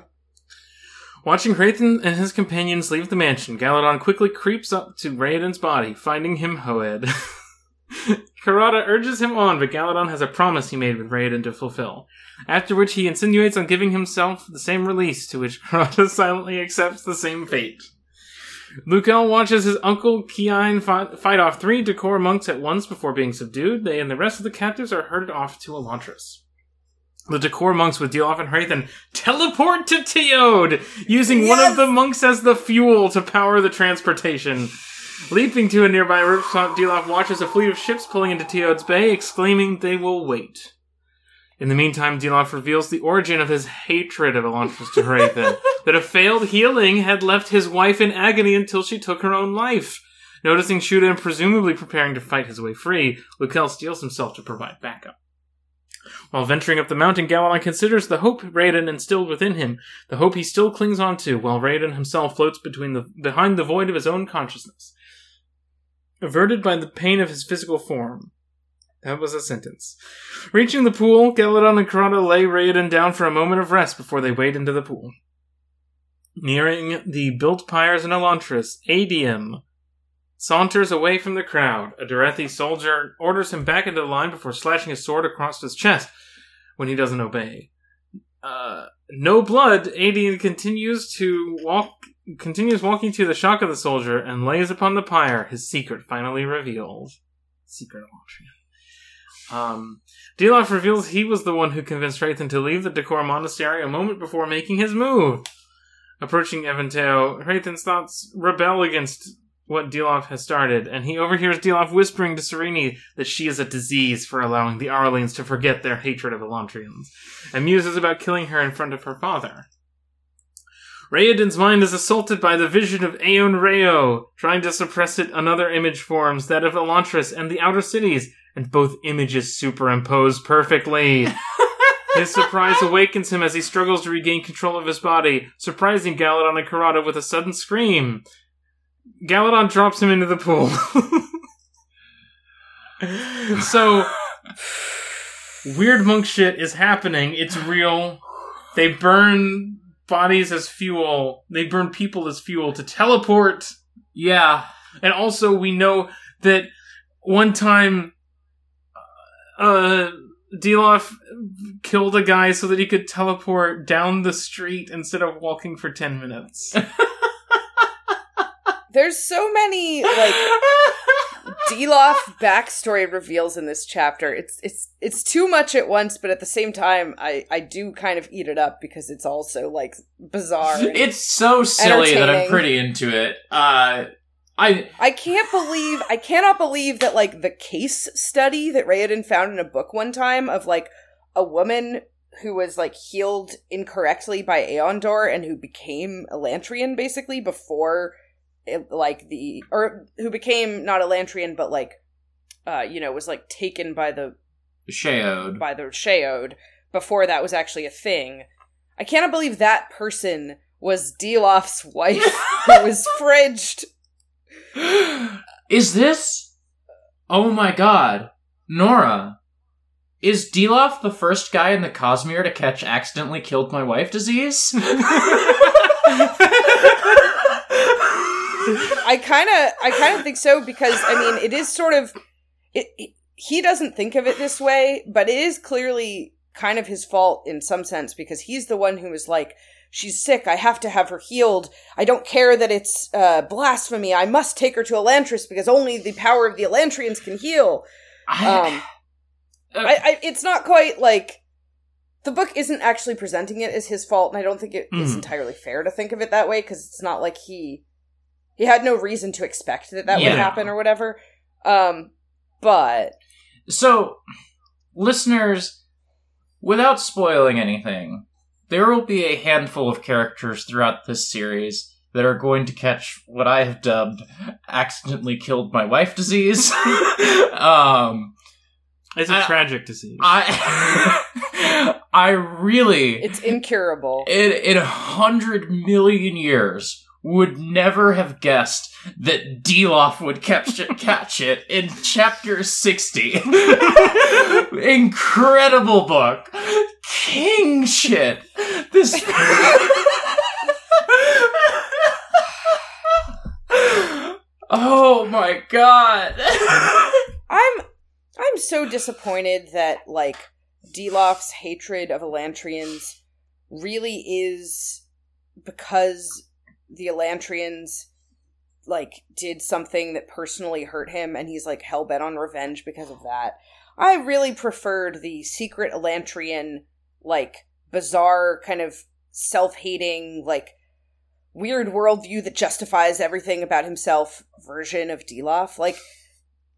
[SPEAKER 1] Watching Hrathen and his companions leave the mansion, Galladon quickly creeps up to Raoden's body, finding him Hoed. Karata urges him on, but Galladon has a promise he made with Raoden to fulfill. After which he insinuates on giving himself the same release, to which Karata silently accepts the same fate. Lukel watches his uncle Kiin fi- fight off three Dakhor monks at once before being subdued. They and the rest of the captives are herded off to Elantris. The Dakhor monks with Dilaf and Hrathen teleport to Teod, using one of the monks as the fuel to power the transportation. Leaping to a nearby rooftop, Dilaf watches a fleet of ships pulling into Teod's bay, exclaiming they will wait. In the meantime, Dilaf reveals the origin of his hatred of Elantris to Hrathen, that a failed healing had left his wife in agony until she took her own life. Noticing Shuda and presumably preparing to fight his way free, Lukel steels himself to provide backup. While venturing up the mountain, Galladon considers the hope Raoden instilled within him, the hope he still clings on to, while Raoden himself floats between the, behind the void of his own consciousness. Averted by the pain of his physical form. That was a sentence. Reaching the pool, Galladon and Karata lay Raoden down for a moment of rest before they wade into the pool. Nearing the built pyres in Elantris, Adien saunters away from the crowd. A Derethi soldier orders him back into the line before slashing his sword across his chest when he doesn't obey. Uh, no blood, Adien continues to walk continues walking to the shock of the soldier and lays upon the pyre, his secret finally revealed. Secret Altria. Um, Dilaf reveals he was the one who convinced Hrathen to leave the Dakhor Monastery a moment before making his move. Approaching Eventeo, Hrathen's thoughts rebel against what Dilaf has started, and he overhears Dilaf whispering to Sarene that she is a disease for allowing the Arelenes to forget their hatred of Elantrians, and muses about killing her in front of her father. Raoden's mind is assaulted by the vision of Aon Rao. Trying to suppress it, another image forms, that of Elantris and the outer cities, and both images superimpose perfectly. His surprise awakens him as he struggles to regain control of his body, surprising Galladon and Karata with a sudden scream. Galladon drops him into the pool. so, weird monk shit is happening. It's real. They burn bodies as fuel. They burn people as fuel to teleport.
[SPEAKER 3] Yeah.
[SPEAKER 1] And also, we know that one time, uh, Dilaf killed a guy so that he could teleport down the street instead of walking for 10 minutes.
[SPEAKER 2] There's so many like Dilaf backstory reveals in this chapter. It's it's it's too much at once, but at the same time, I I do kind of eat it up because it's also like bizarre.
[SPEAKER 3] It's so silly that I'm pretty into it. Uh, I
[SPEAKER 2] I can't believe I cannot believe that like the case study that Raoden found in a book one time of like a woman who was like healed incorrectly by AonDor and who became Elantrian basically before like the or who became not Elantrian but like uh you know was like taken by the
[SPEAKER 3] Shaod.
[SPEAKER 2] by the Shaod before that was actually a thing. I cannot believe that person was Dilaf's wife who was fridged.
[SPEAKER 3] Is this? Oh my god, Nora. Is Dilaf the first guy in the Cosmere to catch accidentally killed my wife disease?
[SPEAKER 2] I kind of, I kind of think so because I mean, it is sort of, it, it- He doesn't think of it this way, but it is clearly kind of his fault in some sense because he's the one who was like, "She's sick. I have to have her healed. I don't care that it's uh, blasphemy. I must take her to Elantris because only the power of the Elantrians can heal." Um, I, I, it's not quite like the book isn't actually presenting it as his fault, and I don't think it is
[SPEAKER 1] Mhm.
[SPEAKER 2] entirely fair to think of it that way because it's not like he he had no reason to expect that that
[SPEAKER 3] Yeah.
[SPEAKER 2] would happen or whatever. Um, but
[SPEAKER 3] So, listeners, without spoiling anything, there will be a handful of characters throughout this series that are going to catch what I have dubbed accidentally killed my wife disease. um,
[SPEAKER 1] It's a
[SPEAKER 3] I-
[SPEAKER 1] tragic disease.
[SPEAKER 3] I I really
[SPEAKER 2] It's incurable.
[SPEAKER 3] in in a hundred million years would never have guessed that Dilaf would catch it, catch it in chapter 60. Incredible book. King shit. This. oh my god.
[SPEAKER 2] I'm I'm so disappointed that like Dilaf's hatred of Elantrians really is because the Elantrians like did something that personally hurt him and he's like hell bent on revenge because of that. I really preferred the secret Elantrian like bizarre kind of self-hating like weird worldview that justifies everything about himself version of Dilaf. Like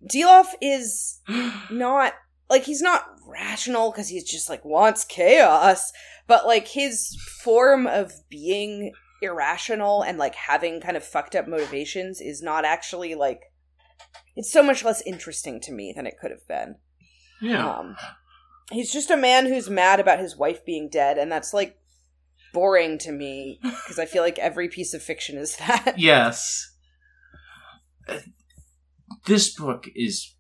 [SPEAKER 2] Dilaf is not like he's not rational because he's just like wants chaos, but like his form of being irrational and like having kind of fucked up motivations is not actually like it's so much less interesting to me than it could have been.
[SPEAKER 1] yeah.
[SPEAKER 2] Um, he's just a man who's mad about his wife being dead, and that's like boring to me because I feel like every piece of fiction is that.
[SPEAKER 3] yes. This book is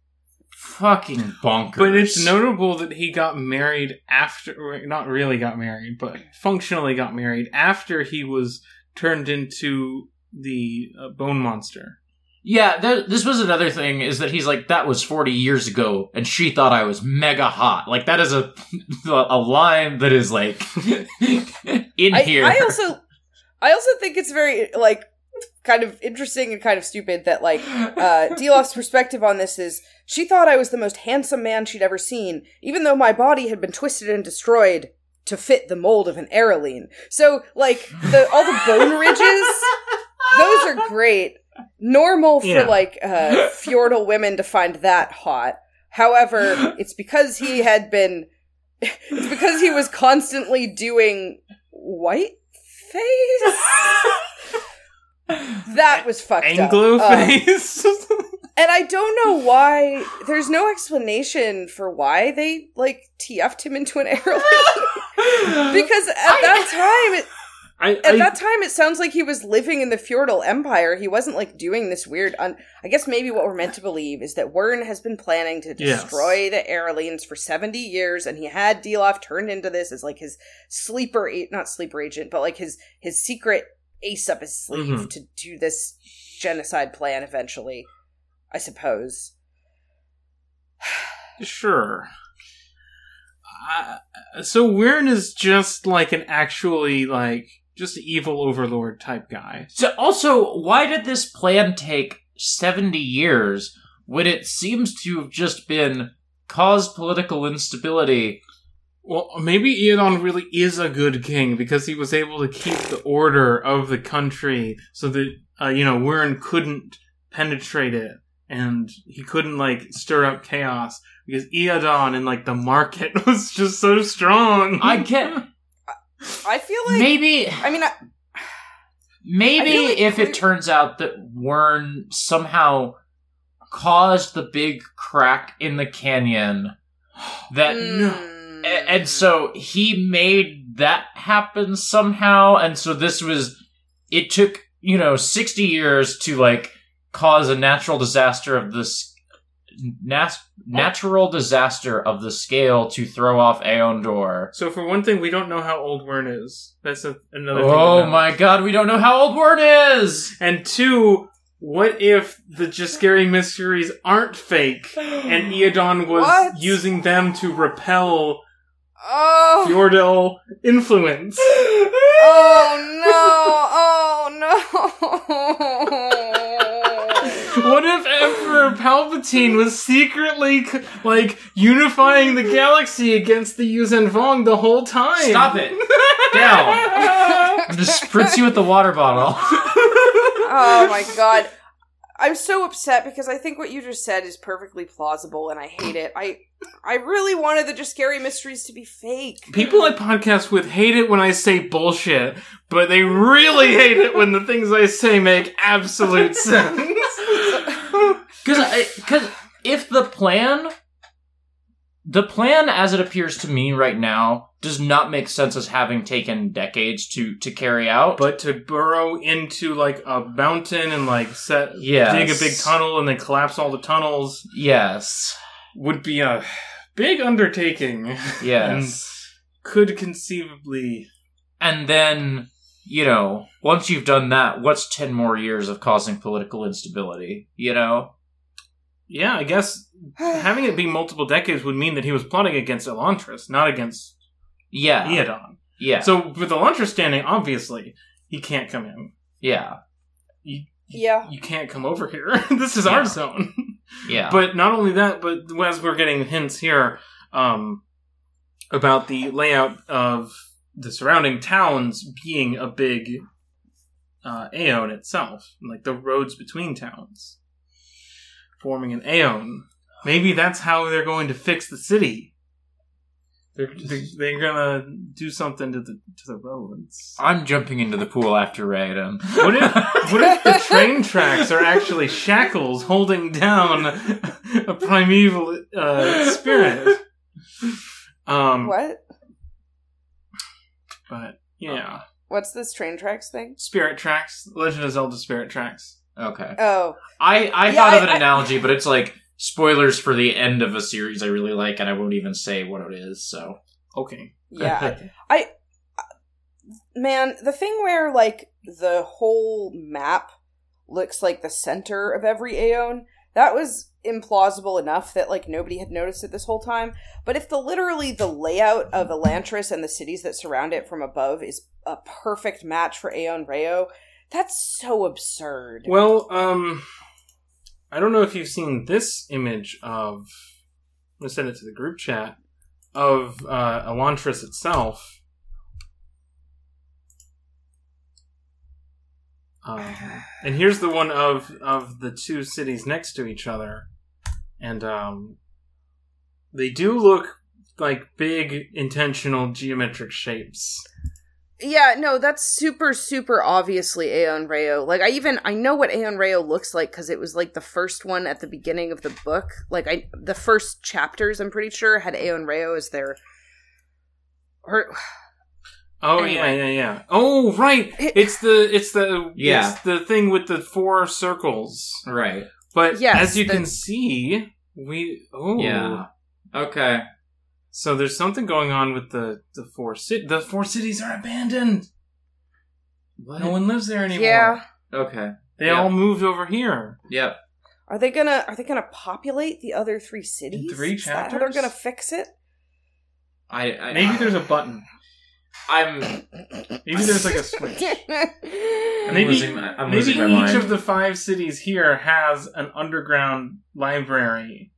[SPEAKER 3] fucking bonkers.
[SPEAKER 1] But it's notable that he got married after, not really got married, but functionally got married after he was turned into the uh, bone monster.
[SPEAKER 3] Yeah, th- this was another thing is that he's like that was 40 years ago and she thought I was mega hot. Like that is a a line that is like in
[SPEAKER 2] I,
[SPEAKER 3] here.
[SPEAKER 2] I also, I also think it's very like kind of interesting and kind of stupid that like uh Dilaf's perspective on this is she thought I was the most handsome man she'd ever seen, even though my body had been twisted and destroyed to fit the mold of an Arelene. So like the all the bone ridges, those are great. Normal for
[SPEAKER 1] Yeah.
[SPEAKER 2] like uh feudal women to find that hot. However, it's because he had been it's because he was constantly doing white face. that was fucked
[SPEAKER 1] Anglo
[SPEAKER 2] up. Um,
[SPEAKER 1] face.
[SPEAKER 2] and I don't know why. There's no explanation for why they like TF'd him into an airline. because at that time, it,
[SPEAKER 1] I,
[SPEAKER 2] at
[SPEAKER 1] I-
[SPEAKER 2] that time, it sounds like he was living in the feudal empire. He wasn't like doing this weird. Un- I guess maybe what we're meant to believe is that Wyrn has been planning to
[SPEAKER 1] Yes.
[SPEAKER 2] destroy the Arelenes for seventy years, and he had Dilaf turned into this as like his sleeper, not sleeper agent, but like his his secret ace up his sleeve
[SPEAKER 1] Mhm.
[SPEAKER 2] to do this genocide plan. Eventually, I suppose.
[SPEAKER 1] Sure. Uh, so Wyrn is just like an actually like just evil overlord type guy.
[SPEAKER 3] So also, why did this plan take 70 years when it seems to have just been cause political instability?
[SPEAKER 1] Well, maybe Iadon really is a good king because he was able to keep the order of the country so that uh, you know Wyrn couldn't penetrate it and he couldn't like stir up chaos because Iadon in like the market was just so strong.
[SPEAKER 3] I get
[SPEAKER 2] I feel like
[SPEAKER 3] maybe
[SPEAKER 2] I mean, I,
[SPEAKER 3] maybe
[SPEAKER 2] I like
[SPEAKER 3] if it turns out that Wyrn somehow caused the big crack in the canyon that
[SPEAKER 2] mm,
[SPEAKER 3] A- and so he made that happen somehow and so this was it took you know 60 years to like cause a natural disaster of this nas- natural disaster of the scale to throw off AonDor.
[SPEAKER 1] so for one thing, we don't know how old Wyrn is. That's a, another
[SPEAKER 3] Oh my god, we don't know how old Wyrn is!
[SPEAKER 1] And two, what if the Jesker mysteries aren't fake and Iadon was
[SPEAKER 2] What?
[SPEAKER 1] using them to repel
[SPEAKER 2] oh,
[SPEAKER 1] Fjordell influence?
[SPEAKER 2] oh no! Oh no!
[SPEAKER 1] What if Emperor Palpatine was secretly like unifying the galaxy against the Yuuzhan Vong the whole time?
[SPEAKER 3] Stop it! Down! I'll just spritz you with the water bottle.
[SPEAKER 2] oh my god! I'm so upset because I think what you just said is perfectly plausible, and I hate it. I I really wanted the just scary mysteries to be fake.
[SPEAKER 1] People I podcast with hate it when I say bullshit, but they really hate it when the things I say make absolute sense.
[SPEAKER 3] Because because if the plan, the plan as it appears to me right now, does not make sense as having taken decades to to carry out.
[SPEAKER 1] but to burrow into like a mountain and like set
[SPEAKER 3] Yes.
[SPEAKER 1] dig a big tunnel and then collapse all the tunnels
[SPEAKER 3] yes,
[SPEAKER 1] would be a big undertaking.
[SPEAKER 3] yes,
[SPEAKER 1] Could conceivably
[SPEAKER 3] and then you know once you've done that, what's ten more years of causing political instability? You know.
[SPEAKER 1] Yeah, I guess having it be multiple decades would mean that he was plotting against Elantris, not against
[SPEAKER 3] Yeah.
[SPEAKER 1] Iadon.
[SPEAKER 3] Yeah.
[SPEAKER 1] So with the launcher standing, obviously he can't come in.
[SPEAKER 3] yeah.
[SPEAKER 2] Yeah.
[SPEAKER 1] You can't come over here. this is our zone.
[SPEAKER 3] Yeah.
[SPEAKER 1] But not only that, but as we're getting hints here um, about the layout of the surrounding towns being a big uh, Aon itself, like the roads between towns, forming an Aon. Maybe that's how they're going to fix the city. They're, they're, they're gonna do something to the to the roads.
[SPEAKER 3] I'm jumping into the pool after Raoden.
[SPEAKER 1] What if what if the train tracks are actually shackles holding down a primeval uh, spirit? Um,
[SPEAKER 2] What?
[SPEAKER 1] But yeah,
[SPEAKER 2] What's this train tracks thing?
[SPEAKER 1] Spirit Tracks, Legend of Zelda Spirit Tracks.
[SPEAKER 3] Okay.
[SPEAKER 2] Oh,
[SPEAKER 3] I I
[SPEAKER 2] Yeah,
[SPEAKER 3] thought of an
[SPEAKER 2] I- I-
[SPEAKER 3] analogy, but it's like spoilers for the end of a series I really like, and I won't even say what it is. So
[SPEAKER 1] Okay,
[SPEAKER 2] yeah. I, I, man, the thing where like the whole map looks like the center of every Aon, that was implausible enough that like nobody had noticed it this whole time. But if the literally the layout of Elantris and the cities that surround it from above is a perfect match for Aon Rao, that's so absurd.
[SPEAKER 1] well, um, I don't know if you've seen this image of. I'm gonna send it to the group chat of uh, Elantris itself. Um, and here's the one of of the two cities next to each other, and um, they do look like big intentional geometric shapes.
[SPEAKER 2] Yeah, no, that's super, super obviously Aon Rao. Like, I even I know what Aon Rao looks like because it was like the first one at the beginning of the book. Like, I the first chapters, I'm pretty sure had Aon Rao as their. Or
[SPEAKER 1] Oh
[SPEAKER 2] Anyway.
[SPEAKER 1] yeah, yeah, yeah. Oh right, it's the it's the
[SPEAKER 3] Yeah.
[SPEAKER 1] it's the thing with the four circles.
[SPEAKER 3] right.
[SPEAKER 1] But
[SPEAKER 2] Yes,
[SPEAKER 1] as you
[SPEAKER 2] the-
[SPEAKER 1] can see, we oh
[SPEAKER 3] Yeah. Okay.
[SPEAKER 1] So there's something going on with the the four cit the four cities are abandoned.
[SPEAKER 3] What?
[SPEAKER 1] No one lives there anymore.
[SPEAKER 2] yeah,
[SPEAKER 3] Okay.
[SPEAKER 1] They
[SPEAKER 3] Yeah.
[SPEAKER 1] all moved over here.
[SPEAKER 3] Yep.
[SPEAKER 2] are they gonna are they gonna populate the other three cities?
[SPEAKER 1] three
[SPEAKER 2] Is that how they're gonna fix it?
[SPEAKER 3] I, I
[SPEAKER 1] Maybe there's a button.
[SPEAKER 3] I'm
[SPEAKER 1] Maybe there's like a switch.
[SPEAKER 3] I'm
[SPEAKER 1] Maybe
[SPEAKER 3] losing my- I'm
[SPEAKER 1] maybe
[SPEAKER 3] losing my
[SPEAKER 1] each
[SPEAKER 3] mind.
[SPEAKER 1] of the five cities here has an underground library.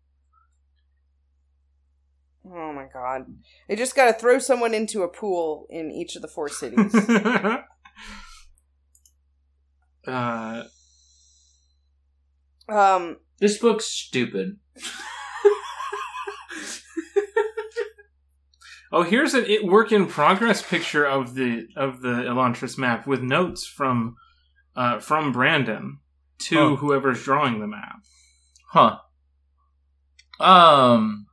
[SPEAKER 2] Oh my god! They just gotta throw someone into a pool in each of the four cities.
[SPEAKER 1] uh,
[SPEAKER 2] um,
[SPEAKER 3] This book's stupid.
[SPEAKER 1] oh, here's a it work in progress picture of the of the Elantris map with notes from uh, from Brandon to
[SPEAKER 3] Huh.
[SPEAKER 1] whoever's drawing the map.
[SPEAKER 3] Huh. Um,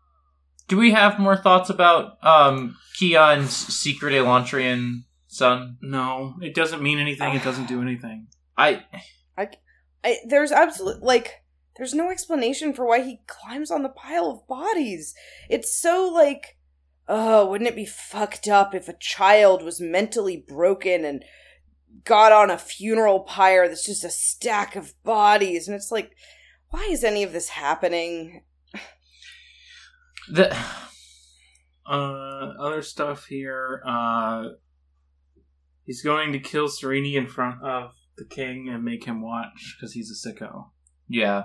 [SPEAKER 3] do we have more thoughts about um Kiin's secret Elantrian son?
[SPEAKER 1] No, it doesn't mean anything. It doesn't do anything.
[SPEAKER 3] I
[SPEAKER 2] I, there's absolute like there's no explanation for why he climbs on the pile of bodies. It's so like oh, wouldn't it be fucked up if a child was mentally broken and got on a funeral pyre that's just a stack of bodies and it's like why is any of this happening?
[SPEAKER 3] The
[SPEAKER 1] Uh, other stuff here. Uh, he's going to kill Sarene in front of the king and make him watch because he's a sicko.
[SPEAKER 3] yeah.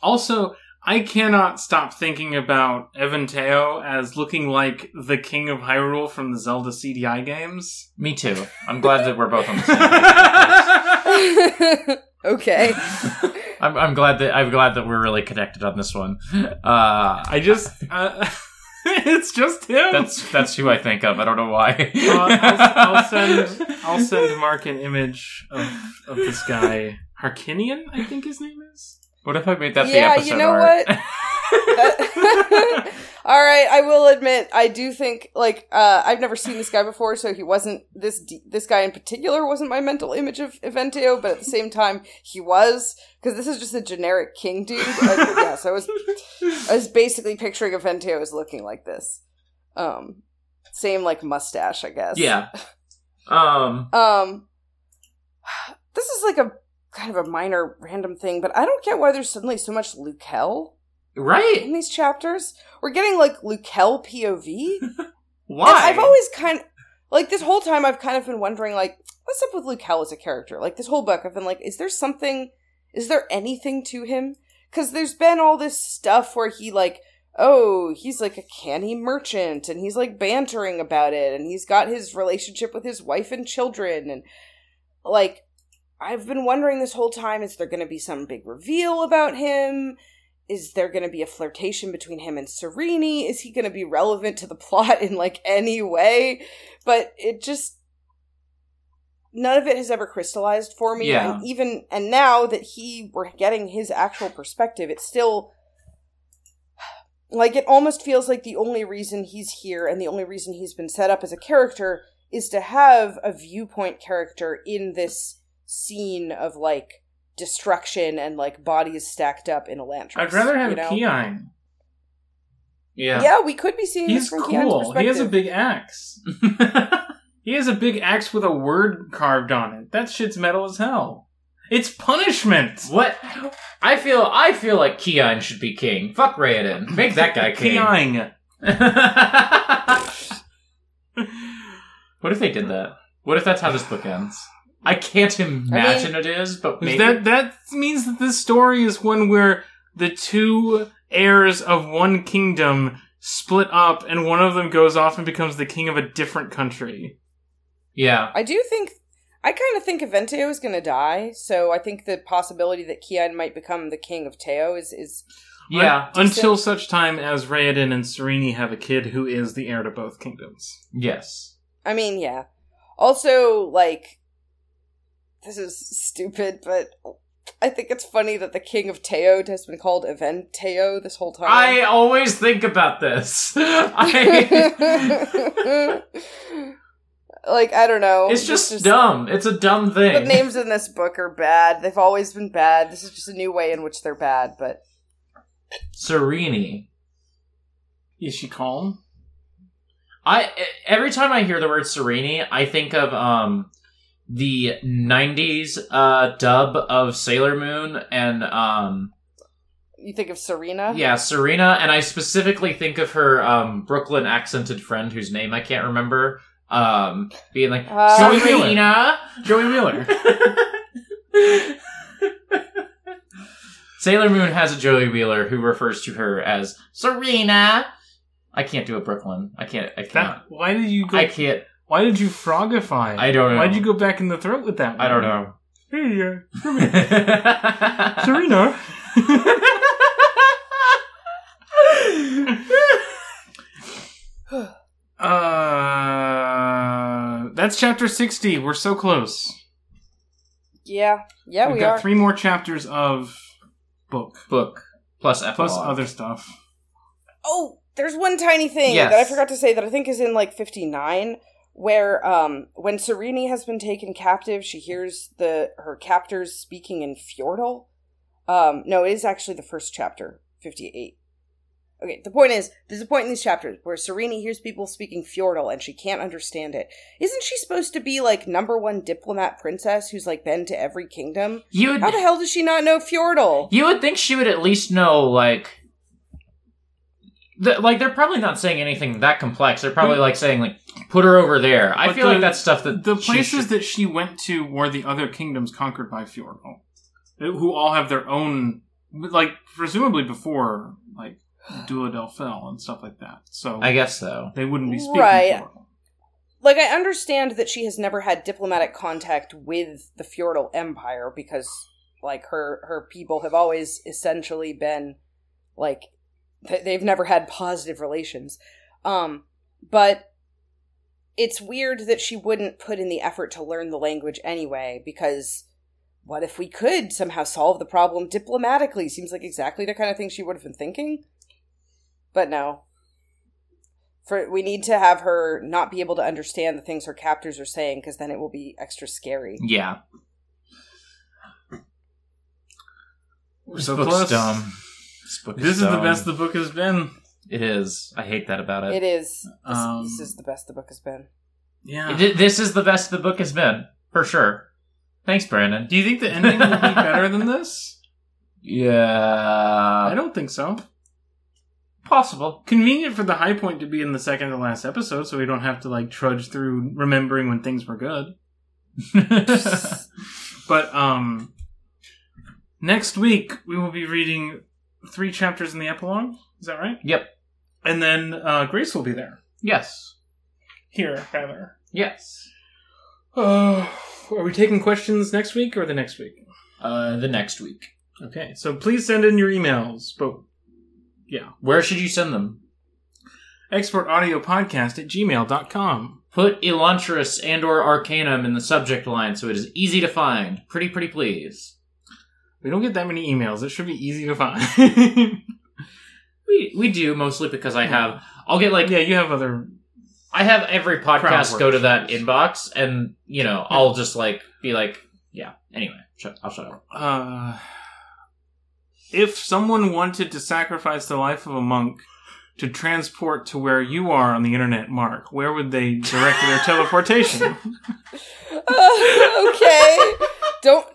[SPEAKER 1] Also, I cannot stop thinking about Eventeo as looking like the king of Hyrule from the Zelda CDI games.
[SPEAKER 3] Me too. I'm glad that we're both on the same page.
[SPEAKER 2] okay.
[SPEAKER 3] I'm, I'm glad that I'm glad that we're really connected on this one. Uh,
[SPEAKER 1] I just uh, it's just him.
[SPEAKER 3] that's that's who I think of. I don't know why.
[SPEAKER 1] Uh, I'll, I'll send I'll send Mark an image of of this guy Harkinian. I think his name is.
[SPEAKER 3] What if I made that
[SPEAKER 2] Yeah,
[SPEAKER 3] the
[SPEAKER 2] you know
[SPEAKER 3] art?
[SPEAKER 2] what? All right, I will admit, I do think like uh, I've never seen this guy before, so he wasn't this d- this guy in particular wasn't my mental image of Eventeo, but at the same time, he was because this is just a generic king dude. Uh, yeah, so I was I was basically picturing Eventeo as looking like this. Um, same like mustache, I guess.
[SPEAKER 3] yeah. Um.
[SPEAKER 2] Um, this is like a kind of a minor random thing, but I don't get why there's suddenly so much Lukel
[SPEAKER 3] Right.
[SPEAKER 2] in these chapters. We're getting like Lukel POV.
[SPEAKER 3] Why?
[SPEAKER 2] And I've always kind of like this whole time I've kind of been wondering like what's up with Lukel as a character? Like this whole book I've been like is there something is there anything to him? Cuz there's been all this stuff where he like oh, he's like a canny merchant and he's like bantering about it and he's got his relationship with his wife and children and like I've been wondering this whole time is there going to be some big reveal about him? Is there going to be a flirtation between him and Sarene? Is he going to be relevant to the plot in like any way? But it just none of it has ever crystallized for me
[SPEAKER 3] Yeah.
[SPEAKER 2] and even and now that he we're getting his actual perspective it's still like it almost feels like the only reason he's here and the only reason he's been set up as a character is to have a viewpoint character in this scene of like destruction and like bodies stacked up in Elantris.
[SPEAKER 1] I'd rather have
[SPEAKER 2] you know?
[SPEAKER 1] Kiin.
[SPEAKER 3] yeah.
[SPEAKER 2] Yeah, we could be seeing
[SPEAKER 1] He's
[SPEAKER 2] this from Kiin's
[SPEAKER 1] cool.
[SPEAKER 2] perspective.
[SPEAKER 1] He has a big axe. He has a big axe with a word carved on it. That shit's metal as hell. It's punishment.
[SPEAKER 3] what? I feel. I feel like Kiin should be king. Fuck Raoden. Make that guy king.
[SPEAKER 1] Kiin.
[SPEAKER 3] what if they did that? What if that's how this book ends? I can't imagine it is, but maybe.
[SPEAKER 1] That that means that this story is one where the two heirs of one kingdom split up, and one of them goes off and becomes the king of a different country.
[SPEAKER 3] yeah.
[SPEAKER 2] I do think I kind of think Eventeo is going to die, so I think the possibility that Kiin might become the king of Teo is is
[SPEAKER 3] Yeah.
[SPEAKER 1] Un- until such time as Raoden and Sarene have a kid who is the heir to both kingdoms.
[SPEAKER 3] Yes.
[SPEAKER 2] I mean, yeah. Also, like this is stupid, but I think it's funny that the king of Teo has been called Eventeo this whole time.
[SPEAKER 3] I always think about this. I,
[SPEAKER 2] like I don't know.
[SPEAKER 3] it's
[SPEAKER 2] This
[SPEAKER 3] just dumb. It's a dumb thing.
[SPEAKER 2] The names in this book are bad. They've always been bad. This is just a new way in which they're bad, but
[SPEAKER 3] Sarene.
[SPEAKER 1] Is she calm?
[SPEAKER 3] I every time I hear the word Sarene, I think of um the '90s uh, dub of Sailor Moon and um
[SPEAKER 2] you think of Serena?
[SPEAKER 3] yeah Serena, and I specifically think of her um Brooklyn accented friend whose name I can't remember. Um, being like
[SPEAKER 2] Uh,
[SPEAKER 1] Joey Wheeler.
[SPEAKER 3] Serena.
[SPEAKER 1] Joey Wheeler.
[SPEAKER 3] Sailor Moon has a Joey Wheeler who refers to her as Serena. I can't do a Brooklyn. I can't. I can't.
[SPEAKER 1] why did you go?
[SPEAKER 3] I can't.
[SPEAKER 1] Why did you frogify?
[SPEAKER 3] I don't know.
[SPEAKER 1] Why did you go back in the throat with that? One?
[SPEAKER 3] I don't know.
[SPEAKER 1] Hey, uh, come here. Serena. Uh, that's chapter sixty. We're so close.
[SPEAKER 2] Yeah. Yeah,
[SPEAKER 1] We've
[SPEAKER 2] we
[SPEAKER 1] got
[SPEAKER 2] are.
[SPEAKER 1] three more chapters of book
[SPEAKER 3] Book plus epilogue.
[SPEAKER 1] plus other stuff.
[SPEAKER 2] Oh, there's one tiny thing
[SPEAKER 3] Yes.
[SPEAKER 2] that I forgot to say that I think is in like 59 where um when Sarene has been taken captive, she hears the her captors speaking in Fjordell. Um no, it is actually the first chapter, 58. Okay, the point is, there's a point in these chapters where Sarene hears people speaking Fjordell and she can't understand it. Isn't she supposed to be like number one diplomat princess who's like been to every kingdom?
[SPEAKER 3] You would.
[SPEAKER 2] How the hell does she not know Fjordell?
[SPEAKER 3] You would think she would at least know, like, the, like they're probably not saying anything that complex. They're probably like saying, like, put her over there. I
[SPEAKER 1] But
[SPEAKER 3] feel
[SPEAKER 1] the-
[SPEAKER 3] like that's stuff that
[SPEAKER 1] The
[SPEAKER 3] she
[SPEAKER 1] places
[SPEAKER 3] should-
[SPEAKER 1] that she went to were the other kingdoms conquered by Fjordell, who all have their own, like presumably before like Duladel fell and stuff like that. So
[SPEAKER 3] I guess so.
[SPEAKER 1] they wouldn't be speaking
[SPEAKER 2] Right.
[SPEAKER 1] Fjordell.
[SPEAKER 2] like I understand that she has never had diplomatic contact with the Fjordell Empire because like her her people have always essentially been like th- they've never had positive relations. Um, but it's weird that she wouldn't put in the effort to learn the language anyway because what if we could somehow solve the problem diplomatically seems like exactly the kind of thing she would have been thinking but no for we need to have her not be able to understand the things her captors are saying because then it will be extra scary
[SPEAKER 3] Yeah.
[SPEAKER 1] We're so close.
[SPEAKER 3] dumb. This, book
[SPEAKER 1] This is the best the book has been.
[SPEAKER 3] It is. I hate that about it.
[SPEAKER 2] it is this,
[SPEAKER 1] Um,
[SPEAKER 2] this is the best the book has been
[SPEAKER 1] Yeah.
[SPEAKER 3] Th- This is the best the book has been for sure. Thanks, Brandon.
[SPEAKER 1] Do you think the ending will be better than this?
[SPEAKER 3] Yeah,
[SPEAKER 1] I don't think so.
[SPEAKER 3] possible.
[SPEAKER 1] Convenient for the high point to be in the second to last episode, so we don't have to like trudge through remembering when things were good. But um, next week we will be reading three chapters in the epilogue. Is that right?
[SPEAKER 3] yep.
[SPEAKER 1] And then uh, Grace will be there.
[SPEAKER 3] Yes.
[SPEAKER 1] Here, rather.
[SPEAKER 3] Yes.
[SPEAKER 1] Uh, are we taking questions next week or the next week?
[SPEAKER 3] Uh, the next week.
[SPEAKER 1] Okay, so please send in your emails. But yeah,
[SPEAKER 3] Where should you send them?
[SPEAKER 1] exportaudiopodcast at gmail.com.
[SPEAKER 3] Put Elantris and or Arcanum in the subject line so it is easy to find. Pretty, pretty please.
[SPEAKER 1] We don't get that many emails. It should be easy to find.
[SPEAKER 3] We we do mostly because I have I'll get like
[SPEAKER 1] yeah, you have other.
[SPEAKER 3] I have every podcast go to that inbox and you know I'll just like be like yeah anyway shut, I'll shut up.
[SPEAKER 1] Uh, if someone wanted to sacrifice the life of a monk to transport to where you are on the internet, Mark, where would they direct their teleportation?
[SPEAKER 2] Uh, okay don't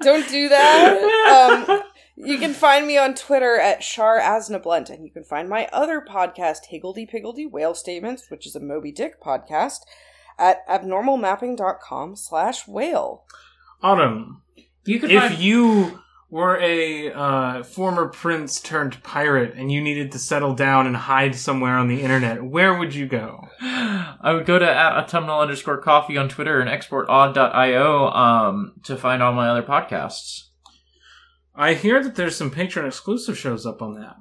[SPEAKER 2] don't do that um you can find me on Twitter at Shar Asnablunt, and you can find my other podcast, Higgledy Piggledy Whale Statements, which is a Moby Dick podcast, at abnormalmapping.com slash whale.
[SPEAKER 1] Autumn,
[SPEAKER 3] You could
[SPEAKER 1] if
[SPEAKER 3] find
[SPEAKER 1] you were a uh, former prince turned pirate and you needed to settle down and hide somewhere on the internet, where would you go?
[SPEAKER 3] I would go to at autumnal underscore coffee on Twitter and exportodd.io um, to find all my other podcasts.
[SPEAKER 1] I hear that there's some Patreon exclusive shows up on that,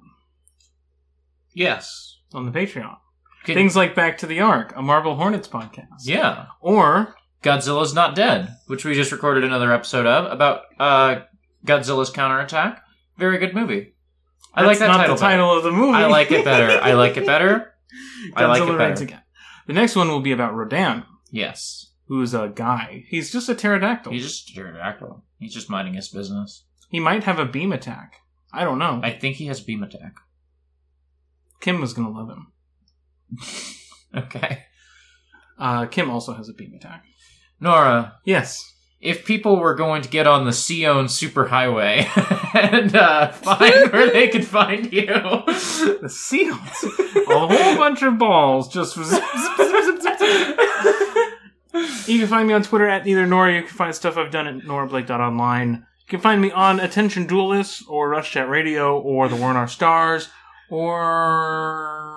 [SPEAKER 3] Yes.
[SPEAKER 1] on the Patreon.
[SPEAKER 3] Can-
[SPEAKER 1] Things like Back to the Ark, a Marvel Hornets podcast.
[SPEAKER 3] Yeah.
[SPEAKER 1] Or
[SPEAKER 3] Godzilla's Not Dead, which we just recorded another episode of about uh, Godzilla's counterattack. Very good movie. I like that
[SPEAKER 1] not
[SPEAKER 3] title.
[SPEAKER 1] the title of the movie.
[SPEAKER 3] I like it better. I like it better. I like
[SPEAKER 1] Godzilla
[SPEAKER 3] it
[SPEAKER 1] Reigns
[SPEAKER 3] better.
[SPEAKER 1] Again. The next one will be about Rodan,
[SPEAKER 3] Yes.
[SPEAKER 1] who's a guy. He's just a pterodactyl.
[SPEAKER 3] He's just a pterodactyl. He's just minding his business.
[SPEAKER 1] he might have a beam attack. I don't know.
[SPEAKER 3] I think he has beam attack.
[SPEAKER 1] Kim was gonna love him.
[SPEAKER 3] Okay.
[SPEAKER 1] Uh, Kim also has a beam attack.
[SPEAKER 3] Nora,
[SPEAKER 1] Yes.
[SPEAKER 3] If people were going to get on the Sion superhighway and uh, find where they could find you,
[SPEAKER 1] The seals. a whole bunch of balls just. You can find me on Twitter at neither nor. You can find stuff I've done at norablake.online. You can find me on Attention Duelists or Rush Chat Radio or The War in Our Stars or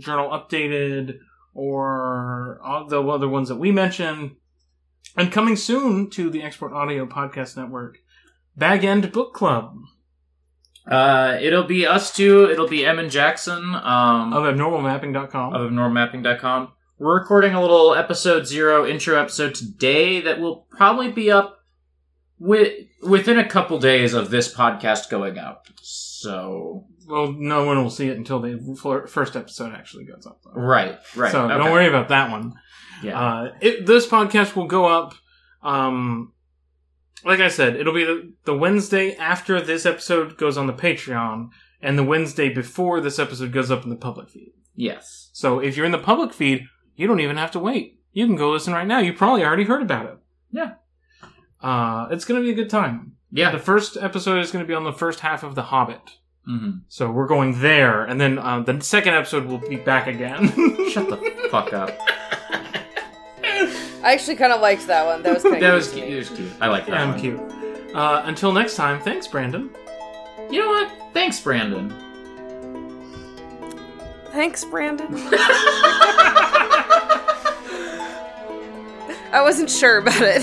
[SPEAKER 1] Journal Updated or all the other ones that we mentioned. And coming soon to the Export Audio Podcast Network, Bag End Book Club
[SPEAKER 3] uh, it'll be us two. It'll be Em and Jackson um,
[SPEAKER 1] of abnormalmapping.com.
[SPEAKER 3] of abnormalmapping.com. We're recording a little episode zero intro episode today that will probably be up with, within a couple days of this podcast going out. So,
[SPEAKER 1] Well, no one will see it until the first episode actually goes up. Though.
[SPEAKER 3] right, right.
[SPEAKER 1] So
[SPEAKER 3] okay.
[SPEAKER 1] don't worry about that one.
[SPEAKER 3] Yeah.
[SPEAKER 1] Uh, it, this podcast will go up. Um, like I said, it'll be the, the Wednesday after this episode goes on the Patreon, and the Wednesday before this episode goes up in the public feed.
[SPEAKER 3] yes.
[SPEAKER 1] So if you're in the public feed, you don't even have to wait. You can go listen right now. You probably already heard about it.
[SPEAKER 3] Yeah.
[SPEAKER 1] Uh, it's going to be a good time.
[SPEAKER 3] Yeah.
[SPEAKER 1] The first episode is going to be on the first half of The Hobbit.
[SPEAKER 3] hmm
[SPEAKER 1] So we're going there, and then uh, the second episode will be back again.
[SPEAKER 3] Shut the fuck up.
[SPEAKER 2] I actually kind of liked that one. That was kind of
[SPEAKER 3] That was cute. It was cute. I like that
[SPEAKER 1] yeah, I'm cute. Uh, until next time, thanks, Brandon.
[SPEAKER 3] You know what? Thanks, Brandon.
[SPEAKER 2] Thanks, Brandon. I wasn't sure about it.